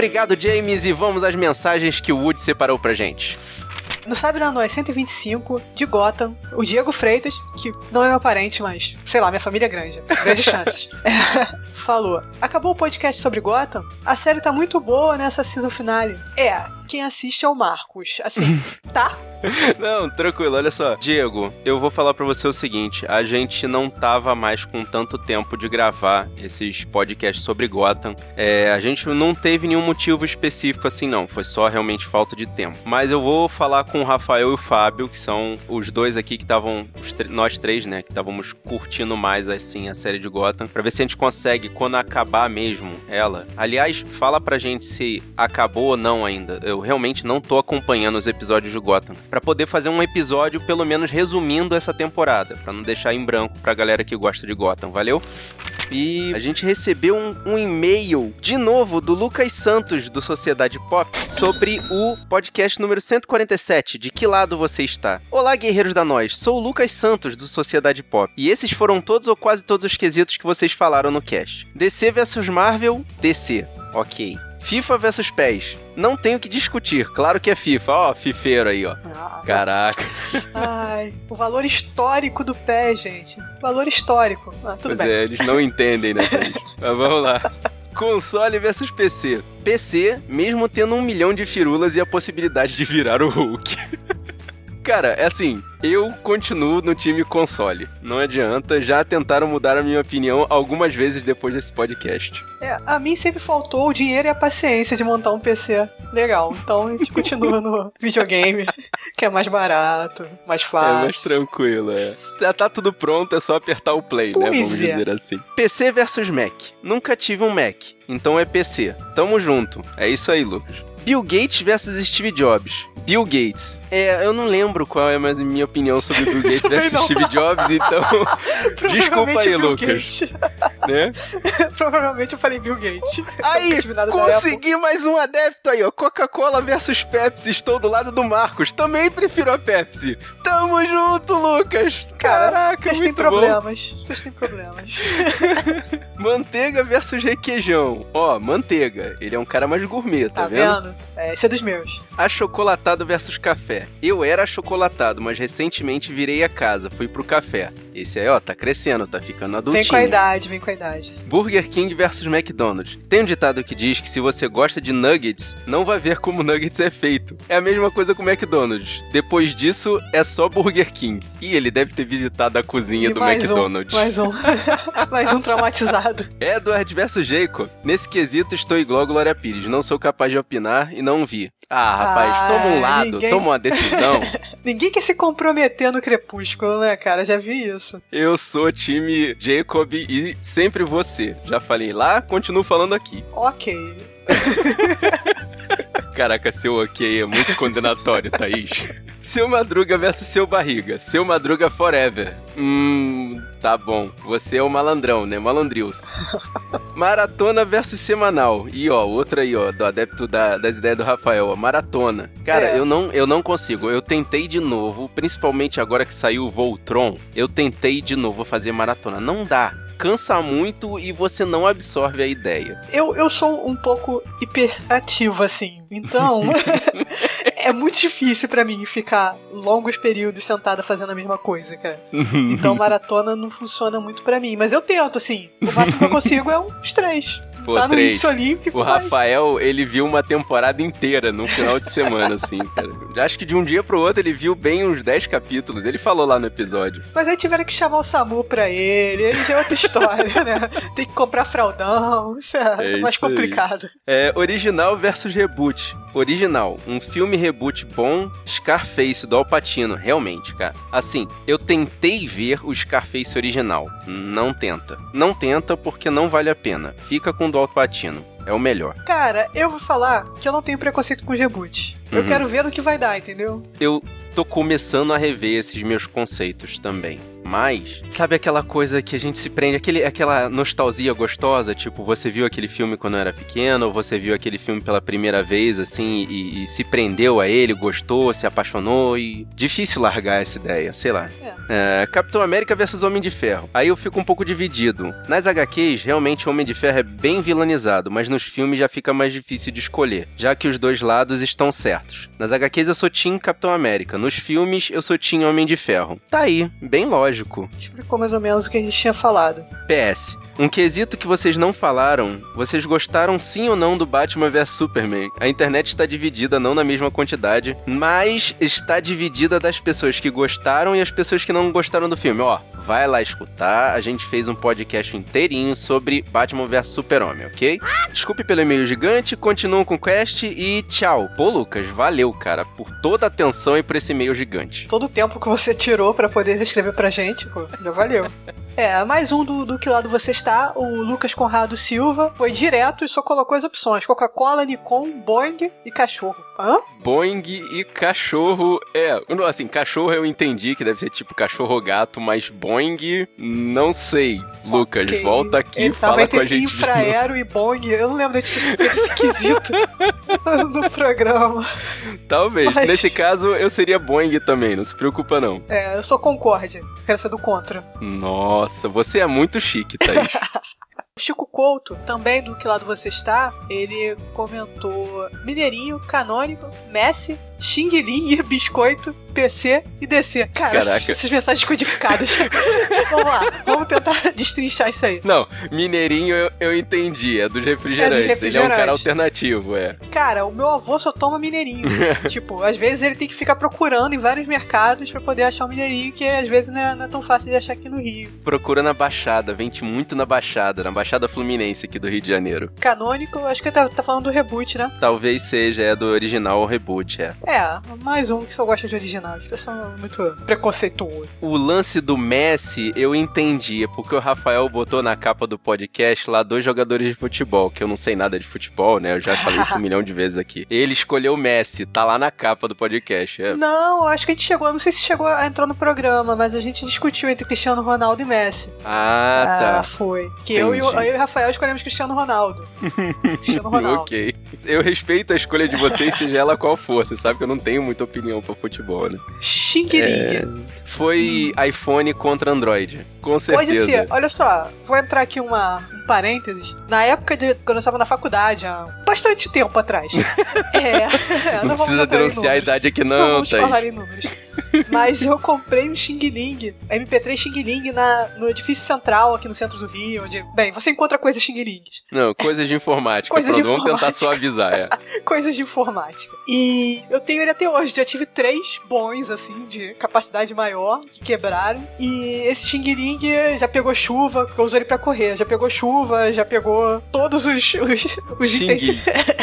Obrigado, James, e vamos às mensagens que o Wood separou pra gente. No Sabe na Nós 125 de Gotham, o Diego Freitas, que não é meu parente, mas sei lá, minha família é grande, grandes chances, é, falou: Acabou o podcast sobre Gotham? A série tá muito boa nessa season finale. É, quem assiste é o Marcos. Assim, tá? Não, tranquilo, olha só. Diego, eu vou falar pra você o seguinte: a gente não tava mais com tanto tempo de gravar esses podcasts sobre Gotham. É, a gente não teve nenhum motivo específico assim, não. Foi só realmente falta de tempo. Mas eu vou falar com o Rafael e o Fábio, que são os dois aqui que estavam, nós três, né, que estávamos curtindo mais assim a série de Gotham, pra ver se a gente consegue, quando acabar mesmo ela. Aliás, fala pra gente se acabou ou não ainda. Eu realmente não tô acompanhando os episódios de Gotham para poder fazer um episódio pelo menos resumindo essa temporada, para não deixar em branco pra galera que gosta de Gotham, valeu? E a gente recebeu um, um, e-mail de novo do Lucas Santos do Sociedade Pop sobre o podcast número 147. De que lado você está? Olá, guerreiros da nós. Sou o Lucas Santos do Sociedade Pop. E esses foram todos ou quase todos os quesitos que vocês falaram no cast. DC vs Marvel, DC. Ok. FIFA versus PES. Não tenho que discutir, claro que é FIFA. Ó, fifeiro aí, ó. Ah, Caraca. Ai, o valor histórico do PES, gente. Valor histórico. Ah, tudo pois bem. é, eles não entendem, né, gente? Mas vamos lá. Console versus PC. PC, mesmo tendo um milhão de firulas e a possibilidade de virar o Hulk. Cara, é assim, eu continuo no time console. Não adianta, já tentaram mudar a minha opinião algumas vezes depois desse podcast. É, a mim sempre faltou o dinheiro e a paciência de montar um PC legal. Então a gente continua no videogame, que é mais barato, mais fácil. É mais tranquilo, é. Já tá tudo pronto, é só apertar o play, pois né? Vamos é. dizer assim. PC versus Mac. Nunca tive um Mac, então é PC. Tamo junto. É isso aí, Lucas. Bill Gates versus Steve Jobs. Bill Gates. É, eu não lembro qual é mais a minha opinião sobre Bill Gates versus não. Steve Jobs, então. Desculpa aí, Bill Lucas. Né? Provavelmente eu falei Bill Gates. Aí, consegui mais um adepto aí, ó. Coca-Cola versus Pepsi. Estou do lado do Marcos. Também prefiro a Pepsi. Tamo junto, Lucas. Cara, Caraca, vocês têm problemas. Vocês têm problemas. Manteiga versus requeijão. Ó, manteiga. Ele é um cara mais gourmet, tá, Tá vendo? É, esse é dos meus. Achocolatado versus café. Eu era achocolatado, mas recentemente virei a casa, fui pro café. Esse aí, ó, tá crescendo, tá ficando adultinho. Vem com a idade, vem com a idade. Burger King versus McDonald's. Tem um ditado que diz que se você gosta de nuggets, não vai ver como nuggets é feito. É a mesma coisa com o McDonald's. Depois disso, é só Burger King. E ele deve ter visitado a cozinha E do mais McDonald's. Um, mais um. mais um traumatizado. Edward versus Jacob. Nesse quesito, estou igual a Glória Pires. Não sou capaz de opinar e não vi. Ah, rapaz, Ah, toma um lado, ninguém- toma uma decisão. Ninguém quer se comprometer no crepúsculo, né, cara? Já vi isso. Eu sou time Jacob e sempre você. Já falei lá, continuo falando aqui. Ok. Caraca, seu ok é muito condenatório, Thaís. Seu Madruga versus seu Barriga. Seu Madruga forever. Hum, tá bom. Você é o malandrão, né? Malandrius. Maratona versus semanal. E ó, outra aí, ó, do adepto da- das ideias do Rafael, ó, maratona. Cara, É. eu, não, eu não consigo. Eu tentei de novo, principalmente agora que saiu o Voltron, eu tentei de novo fazer maratona. Não dá. Cansa muito e você não absorve a ideia. Eu, eu sou um pouco hiperativo, assim. Então, é muito difícil pra mim ficar longos períodos sentada fazendo a mesma coisa, cara. Então, maratona não funciona muito pra mim. Mas eu tento, assim. O máximo que eu consigo é uns três. Pô, tá no três. início olímpico, O mas... Rafael, ele viu uma temporada inteira num final de semana, assim, cara. Acho que de um dia pro outro ele viu bem uns 10 capítulos. Ele falou lá no episódio. Mas aí tiveram que chamar o SAMU pra ele, aí já é outra história, né? Tem que comprar fraldão, isso é, É mais isso aí. complicado. É, original versus reboot. Original, um filme reboot bom, Scarface do Alpatino, realmente, cara. Assim, eu tentei ver o Scarface original. Não tenta. Não tenta porque não vale a pena. Fica com o do Alpatino. É o melhor. Cara, eu vou falar que eu não tenho preconceito com reboot. Eu Uhum. quero ver no que vai dar, entendeu? eu tô começando a rever esses meus conceitos também. Mas, sabe aquela coisa que a gente se prende, aquele, aquela nostalgia gostosa? Tipo, você viu aquele filme quando era pequeno, ou você viu aquele filme pela primeira vez, assim, e, e se prendeu a ele, gostou, se apaixonou, e. Difícil largar essa ideia, sei lá. É, Capitão América versus Homem de Ferro. Aí eu fico um pouco dividido. Nas HQs, realmente o Homem de Ferro é bem vilanizado, mas nos filmes já fica mais difícil de escolher, já que os dois lados estão certos. Nas HQs eu sou Team Capitão América, nos filmes eu sou Team Homem de Ferro. Tá aí, bem lógico. Mágico. Explicou mais ou menos o que a gente tinha falado. PS. Um quesito que vocês não falaram. Vocês gostaram sim ou não do Batman vs Superman? A internet está dividida, não na mesma quantidade, mas está dividida das pessoas que gostaram e as pessoas que não gostaram do filme. Ó, vai lá escutar. A gente fez um podcast inteirinho sobre Batman vs Super-Homem, ok? Desculpe pelo e-mail gigante, continuam com o quest e tchau. Pô, Lucas, valeu, cara, por toda a atenção e por esse e-mail gigante. Todo o tempo que você tirou pra poder escrever pra gente, pô, já valeu. É, mais um do, do que lado você está, o Lucas Conrado Silva, foi direto e só colocou as opções: Coca-Cola, Nikon, Boeing e cachorro. Hã? Boeing e cachorro. É, assim, cachorro eu entendi que deve ser tipo cachorro ou gato, mas Boeing, não sei. Lucas, Ok. volta aqui e fala com a gente. Infraero e Boeing, eu não lembro de ter quesito no programa. Talvez. Mas- Nesse caso, eu seria Boeing também, não se preocupa não. É, eu sou Concorde, quero ser do contra. Nossa, você é muito chique, Thaís. Chico Couto, também do que lado você está, ele comentou Mineirinho, Canônico, Messi, Xing Ling, Biscoito, PC e DC. Cara, Caraca. essas mensagens codificadas. vamos lá, vamos tentar destrinchar isso aí. não, Mineirinho eu, eu entendi, é dos refrigerantes. Ele é um cara refrigerantes. alternativo, é. Cara, o meu avô só toma Mineirinho. tipo, às vezes ele tem que ficar procurando em vários mercados pra poder achar um Mineirinho, que às vezes não é, não é tão fácil de achar aqui no Rio. Procura na Baixada, vende muito na Baixada, na Baixada Fluminense aqui do Rio de Janeiro. Canônico, acho que tá, tá falando do reboot, né? Talvez seja, é do original ou reboot, é. É, mais um que só gosta de original. Esse pessoal é muito preconceituoso. O lance do Messi eu entendi, é porque o Rafael botou na capa do podcast lá dois jogadores de futebol, que eu não sei nada de futebol, né? Eu já falei isso um milhão de vezes aqui. Ele escolheu o Messi, tá lá na capa do podcast. É. Não, acho que a gente chegou, não sei se chegou a entrar no programa, mas a gente discutiu entre Cristiano Ronaldo e Messi. Ah, tá. foi. Que eu e, o, Entendi. eu e o Rafael escolhemos Cristiano Ronaldo. Cristiano Ronaldo. ok. Eu respeito a escolha de vocês, seja ela qual for. Você sabe eu não tenho muita opinião pra futebol, né? Xing Ling. Foi iPhone contra Android. Com Pode certeza. ser. Olha só, vou entrar aqui uma, um parênteses. Na época de quando eu estava na faculdade, há bastante tempo atrás. é, Não, vamos precisa denunciar a idade aqui, Não, não, vamos Thaís. falar em números. Mas eu comprei um Xing Ling, MP3 Xing Ling na, no edifício central aqui no centro do Rio, onde, bem, você encontra coisas Xing Lings, Não, coisas de informática. Coisas de Pronto, vamos tentar informática. suavizar, é. coisas de informática. E eu tenho ele até hoje, já tive três bons, assim, de capacidade maior, que quebraram. E esse Xing Ling já pegou chuva, porque eu uso ele pra correr, já pegou chuva, já pegou todos os... os, os Xing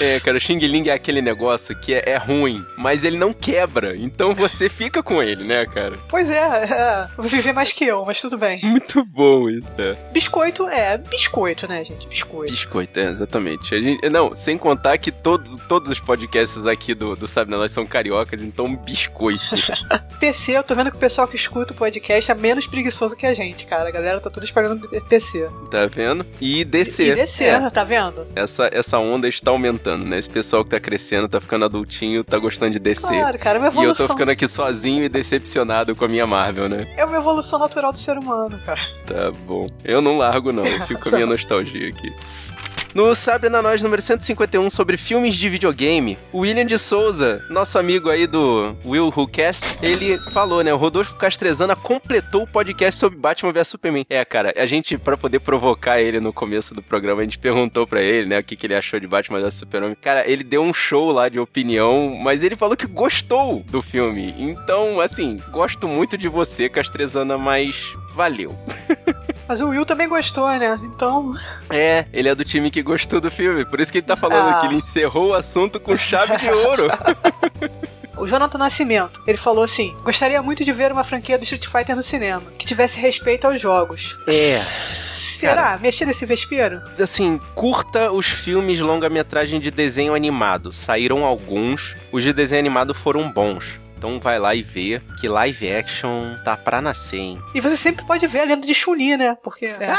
É, cara, o Xing Ling é aquele negócio que é, é ruim, mas ele não quebra. Então você fica com ele, né, cara? Pois é, é, vou viver mais que eu, mas tudo bem. Muito bom isso, é. Biscoito é biscoito, né, gente? Biscoito. Biscoito, é, exatamente. Gente- não, sem contar que todos, todos os podcasts aqui do, do Sabe Na Nós são cariocas, então biscoito. PC, eu tô vendo que o pessoal que escuta o podcast é menos preguiçoso que a gente, cara. A galera tá toda esperando PC. tá vendo? E DC. E DC, É, tá vendo? essa, essa onda está aumentando, né? Esse pessoal que tá crescendo, tá ficando adultinho, tá gostando de DC. Claro, cara, é uma E eu tô evolução. ficando aqui sozinho e decepcionado com a minha Marvel, né? É uma evolução natural do ser humano, cara. Tá bom. Eu não largo, não. Eu fico com a minha nostalgia aqui. No Sabre na Nós número 151 sobre filmes de videogame, o William de Souza, nosso amigo aí do Will Who Cast, ele falou, né? O Rodolfo Castrezana completou o podcast sobre Batman vs Superman. É, cara, a gente, pra poder provocar ele no começo do programa, a gente perguntou pra ele, né, o que, que ele achou de Batman vs Superman. Cara, ele deu um show lá de opinião, mas ele falou que gostou do filme. Então, assim, gosto muito de você, Castrezana, mas valeu. Mas o Will também gostou, né? Então. É, ele é do time que gostou do filme. Por isso que ele tá falando Ah. que ele encerrou o assunto com chave de ouro. O Jonathan Nascimento, ele falou assim: gostaria muito de ver uma franquia do Street Fighter no cinema, que tivesse respeito aos jogos. É. Será? Mexer nesse vespeiro? Assim, curta os filmes longa-metragem de desenho animado. Saíram alguns. Os de desenho animado foram bons. Então vai lá e vê que live action tá pra nascer, hein? E você sempre pode ver a lenda de Chun-Li, né? Porque. É.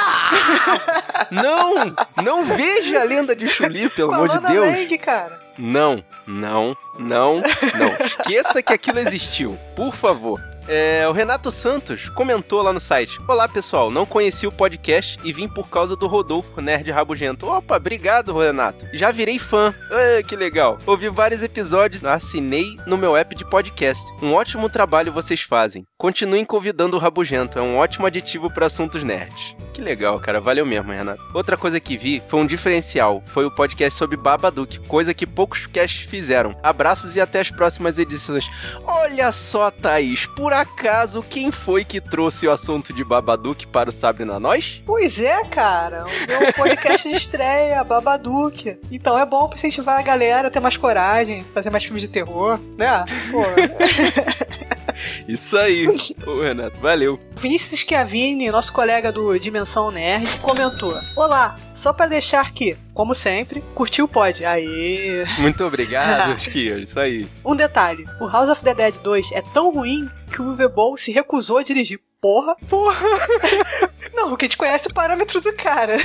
Não! Não veja a lenda de Chuli, pelo Com a amor de Deus! Lang, cara. Não, não, não, não. Esqueça que aquilo existiu. Por favor. É, o Renato Santos comentou lá no site: Olá pessoal, não conheci o podcast e vim por causa do Rodolfo, Nerd Rabugento. Opa, obrigado, Renato. Já virei fã. Ah, que legal. Ouvi vários episódios, assinei no meu app de podcast. Um ótimo trabalho vocês fazem. Continuem convidando o Rabugento, é um ótimo aditivo para assuntos nerds. Que legal, cara. Valeu mesmo, Renato. Outra coisa que vi foi um diferencial. Foi o podcast sobre Babadook, coisa que poucos casts fizeram. Abraços e até as próximas edições. Olha só, Thaís, por acaso, quem foi que trouxe o assunto de Babadook para o Sabre na Nós? Pois é, cara. O meu podcast de estreia, Babadook. Então é bom pra incentivar a galera a ter mais coragem, fazer mais filmes de terror, né? Pô. Isso aí, Ô, Renato, valeu. Vinícius Schiavini, nosso colega do Dimensão Nerd, comentou: Olá, só pra deixar que, como sempre, curtiu o pod. Aê! Muito obrigado, Skio, isso aí. Um detalhe: o House of the Dead 2 é tão ruim que o Uwe Boll se recusou a dirigir. Porra! Porra! Não, porque a gente conhece o parâmetro do cara.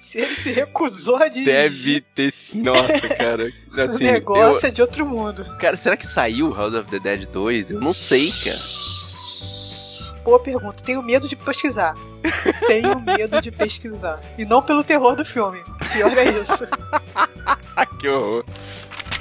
Se ele se recusou a dirigir. Deve ter. Nossa, cara. Assim, o negócio eu... é de outro mundo. Cara, será que saiu House of the Dead 2? Eu não sei, cara. Boa pergunta. Tenho medo de pesquisar. Tenho medo de pesquisar. E não pelo terror do filme. Pior é isso. que horror.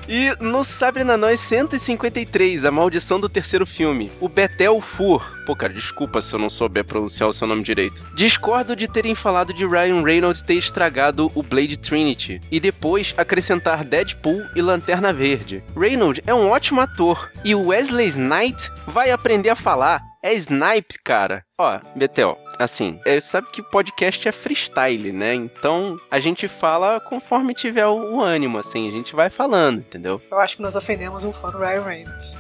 E no Sabre na Nós 153, A Maldição do Terceiro Filme, o Betel Fur. Pô, cara, desculpa se eu não souber pronunciar o seu nome direito. Discordo de terem falado de Ryan Reynolds ter estragado o Blade Trinity e depois acrescentar Deadpool e Lanterna Verde. Reynolds é um ótimo ator e Wesley Snipes vai aprender a falar. É Snipes, cara. Ó, Betel, assim, é, sabe que podcast é freestyle, né? Então a gente fala conforme tiver o, o, ânimo, assim, a gente vai falando, entendeu? Eu acho que nós ofendemos um fã do Ryan Reynolds.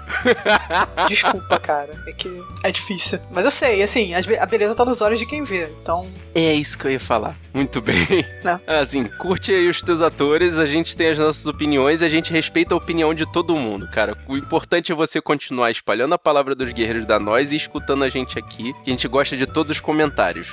Desculpa, cara. É que é difícil. Mas eu sei, assim, a beleza tá nos olhos de quem vê, então. É isso que eu ia falar. Muito bem. Não. Assim, curte aí os teus atores, a gente tem as nossas opiniões, a gente respeita a opinião de todo mundo, cara. O importante é você continuar espalhando a palavra dos guerreiros da nós e escutando a gente aqui, que a gente gosta de todos os comentários.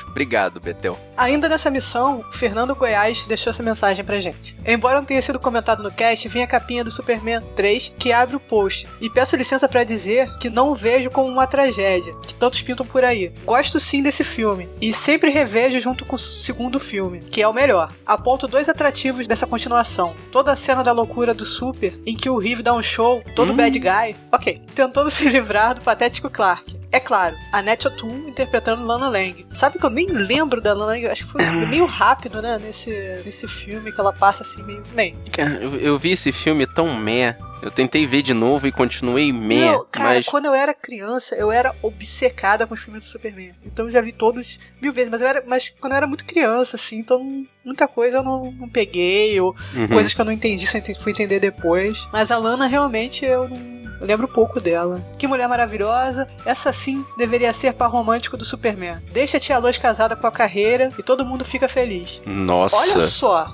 Obrigado, Betel. Ainda nessa missão, o Fernando Goiás deixou essa mensagem pra gente. Embora não tenha sido comentado no cast, vem a capinha do Superman 3 que abre o post. E peço licença para dizer que não vejo como uma tragédia, que tantos pintam por aí. Gosto sim desse filme, e sempre revejo junto com o segundo filme, que é o melhor. Aponto dois atrativos dessa continuação. Toda a cena da loucura do Super, em que o Reeve dá um show, todo Hum. bad guy, ok, tentando se livrar do patético Clark. É claro, a Net O'Toole interpretando Lana Lang. Sabe que eu nem lembro da Lana Lang, acho que foi meio rápido, né, nesse, nesse filme que ela passa assim meio... Bem, Cara, eu, eu vi esse filme tão meh. Eu tentei ver de novo e continuei meh, Não, cara, mas. quando eu era criança, eu era obcecada com os filmes do Superman. Então eu já vi todos mil vezes, mas eu era, mas quando eu era muito criança, assim, então muita coisa eu não, não peguei, ou Uhum. coisas que eu não entendi, só fui entender depois. Mas a Lana realmente eu não. Eu lembro pouco dela. Que mulher maravilhosa. Essa sim deveria ser par romântico do Superman. Deixa a tia Lois casada com a carreira e todo mundo fica feliz. Nossa. Olha só.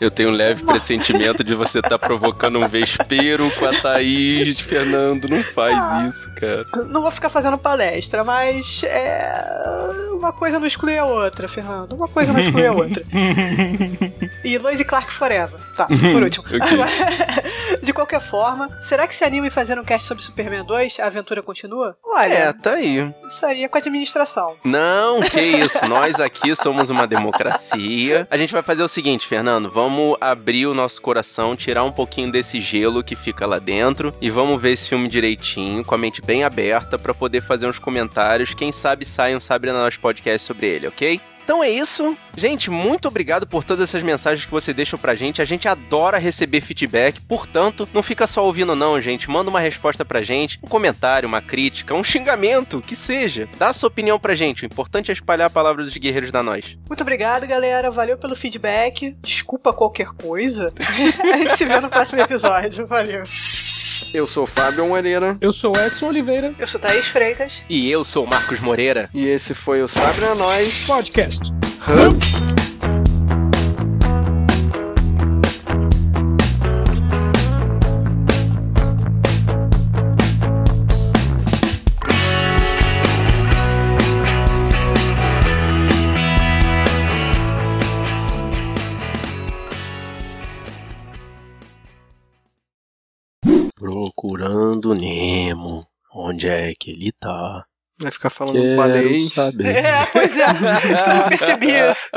Eu tenho um leve pressentimento de você estar provocando um vespeiro com a Thaís, Fernando. Não faz Ah. isso, cara. Não vou ficar fazendo palestra, mas é. Uma coisa não exclui a outra, Fernando. Uma coisa não exclui a outra. E Lois e Clark Forever. Tá, por último. Agora, de qualquer forma, será que se anima em fazer um cast sobre Superman 2? A aventura continua? Olha, É, tá aí. isso aí é com a administração. Não, que isso. Nós aqui somos uma democracia. A gente vai fazer o seguinte, Fernando. Vamos abrir o nosso coração, tirar um pouquinho desse gelo que fica lá dentro e vamos ver esse filme direitinho, com a mente bem aberta, pra poder fazer uns comentários. Quem sabe sai um Sabre na Nós podcast sobre ele, ok? Então é isso. Gente, muito obrigado por todas essas mensagens que você deixa pra gente. A gente adora receber feedback. Portanto, não fica só ouvindo não, gente. Manda uma resposta pra gente, um comentário, uma crítica, um xingamento, que seja. Dá sua opinião pra gente. O importante é espalhar a palavra dos guerreiros da nós. Muito obrigado, galera. Valeu pelo feedback. Desculpa qualquer coisa. a gente se vê no próximo episódio. Valeu. Eu sou Fábio Moreira. Eu sou Edson Oliveira. Eu sou Thaís Freitas. E eu sou o Marcos Moreira. E esse foi o Sabre a Nós Podcast. Procurando Nemo. Onde é que ele tá? Vai ficar falando Quero balês. saber. É, pois é. Tu não percebi isso.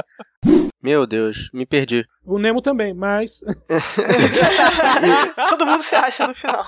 Meu Deus, me perdi. O Nemo também, mas. Todo mundo se acha no final.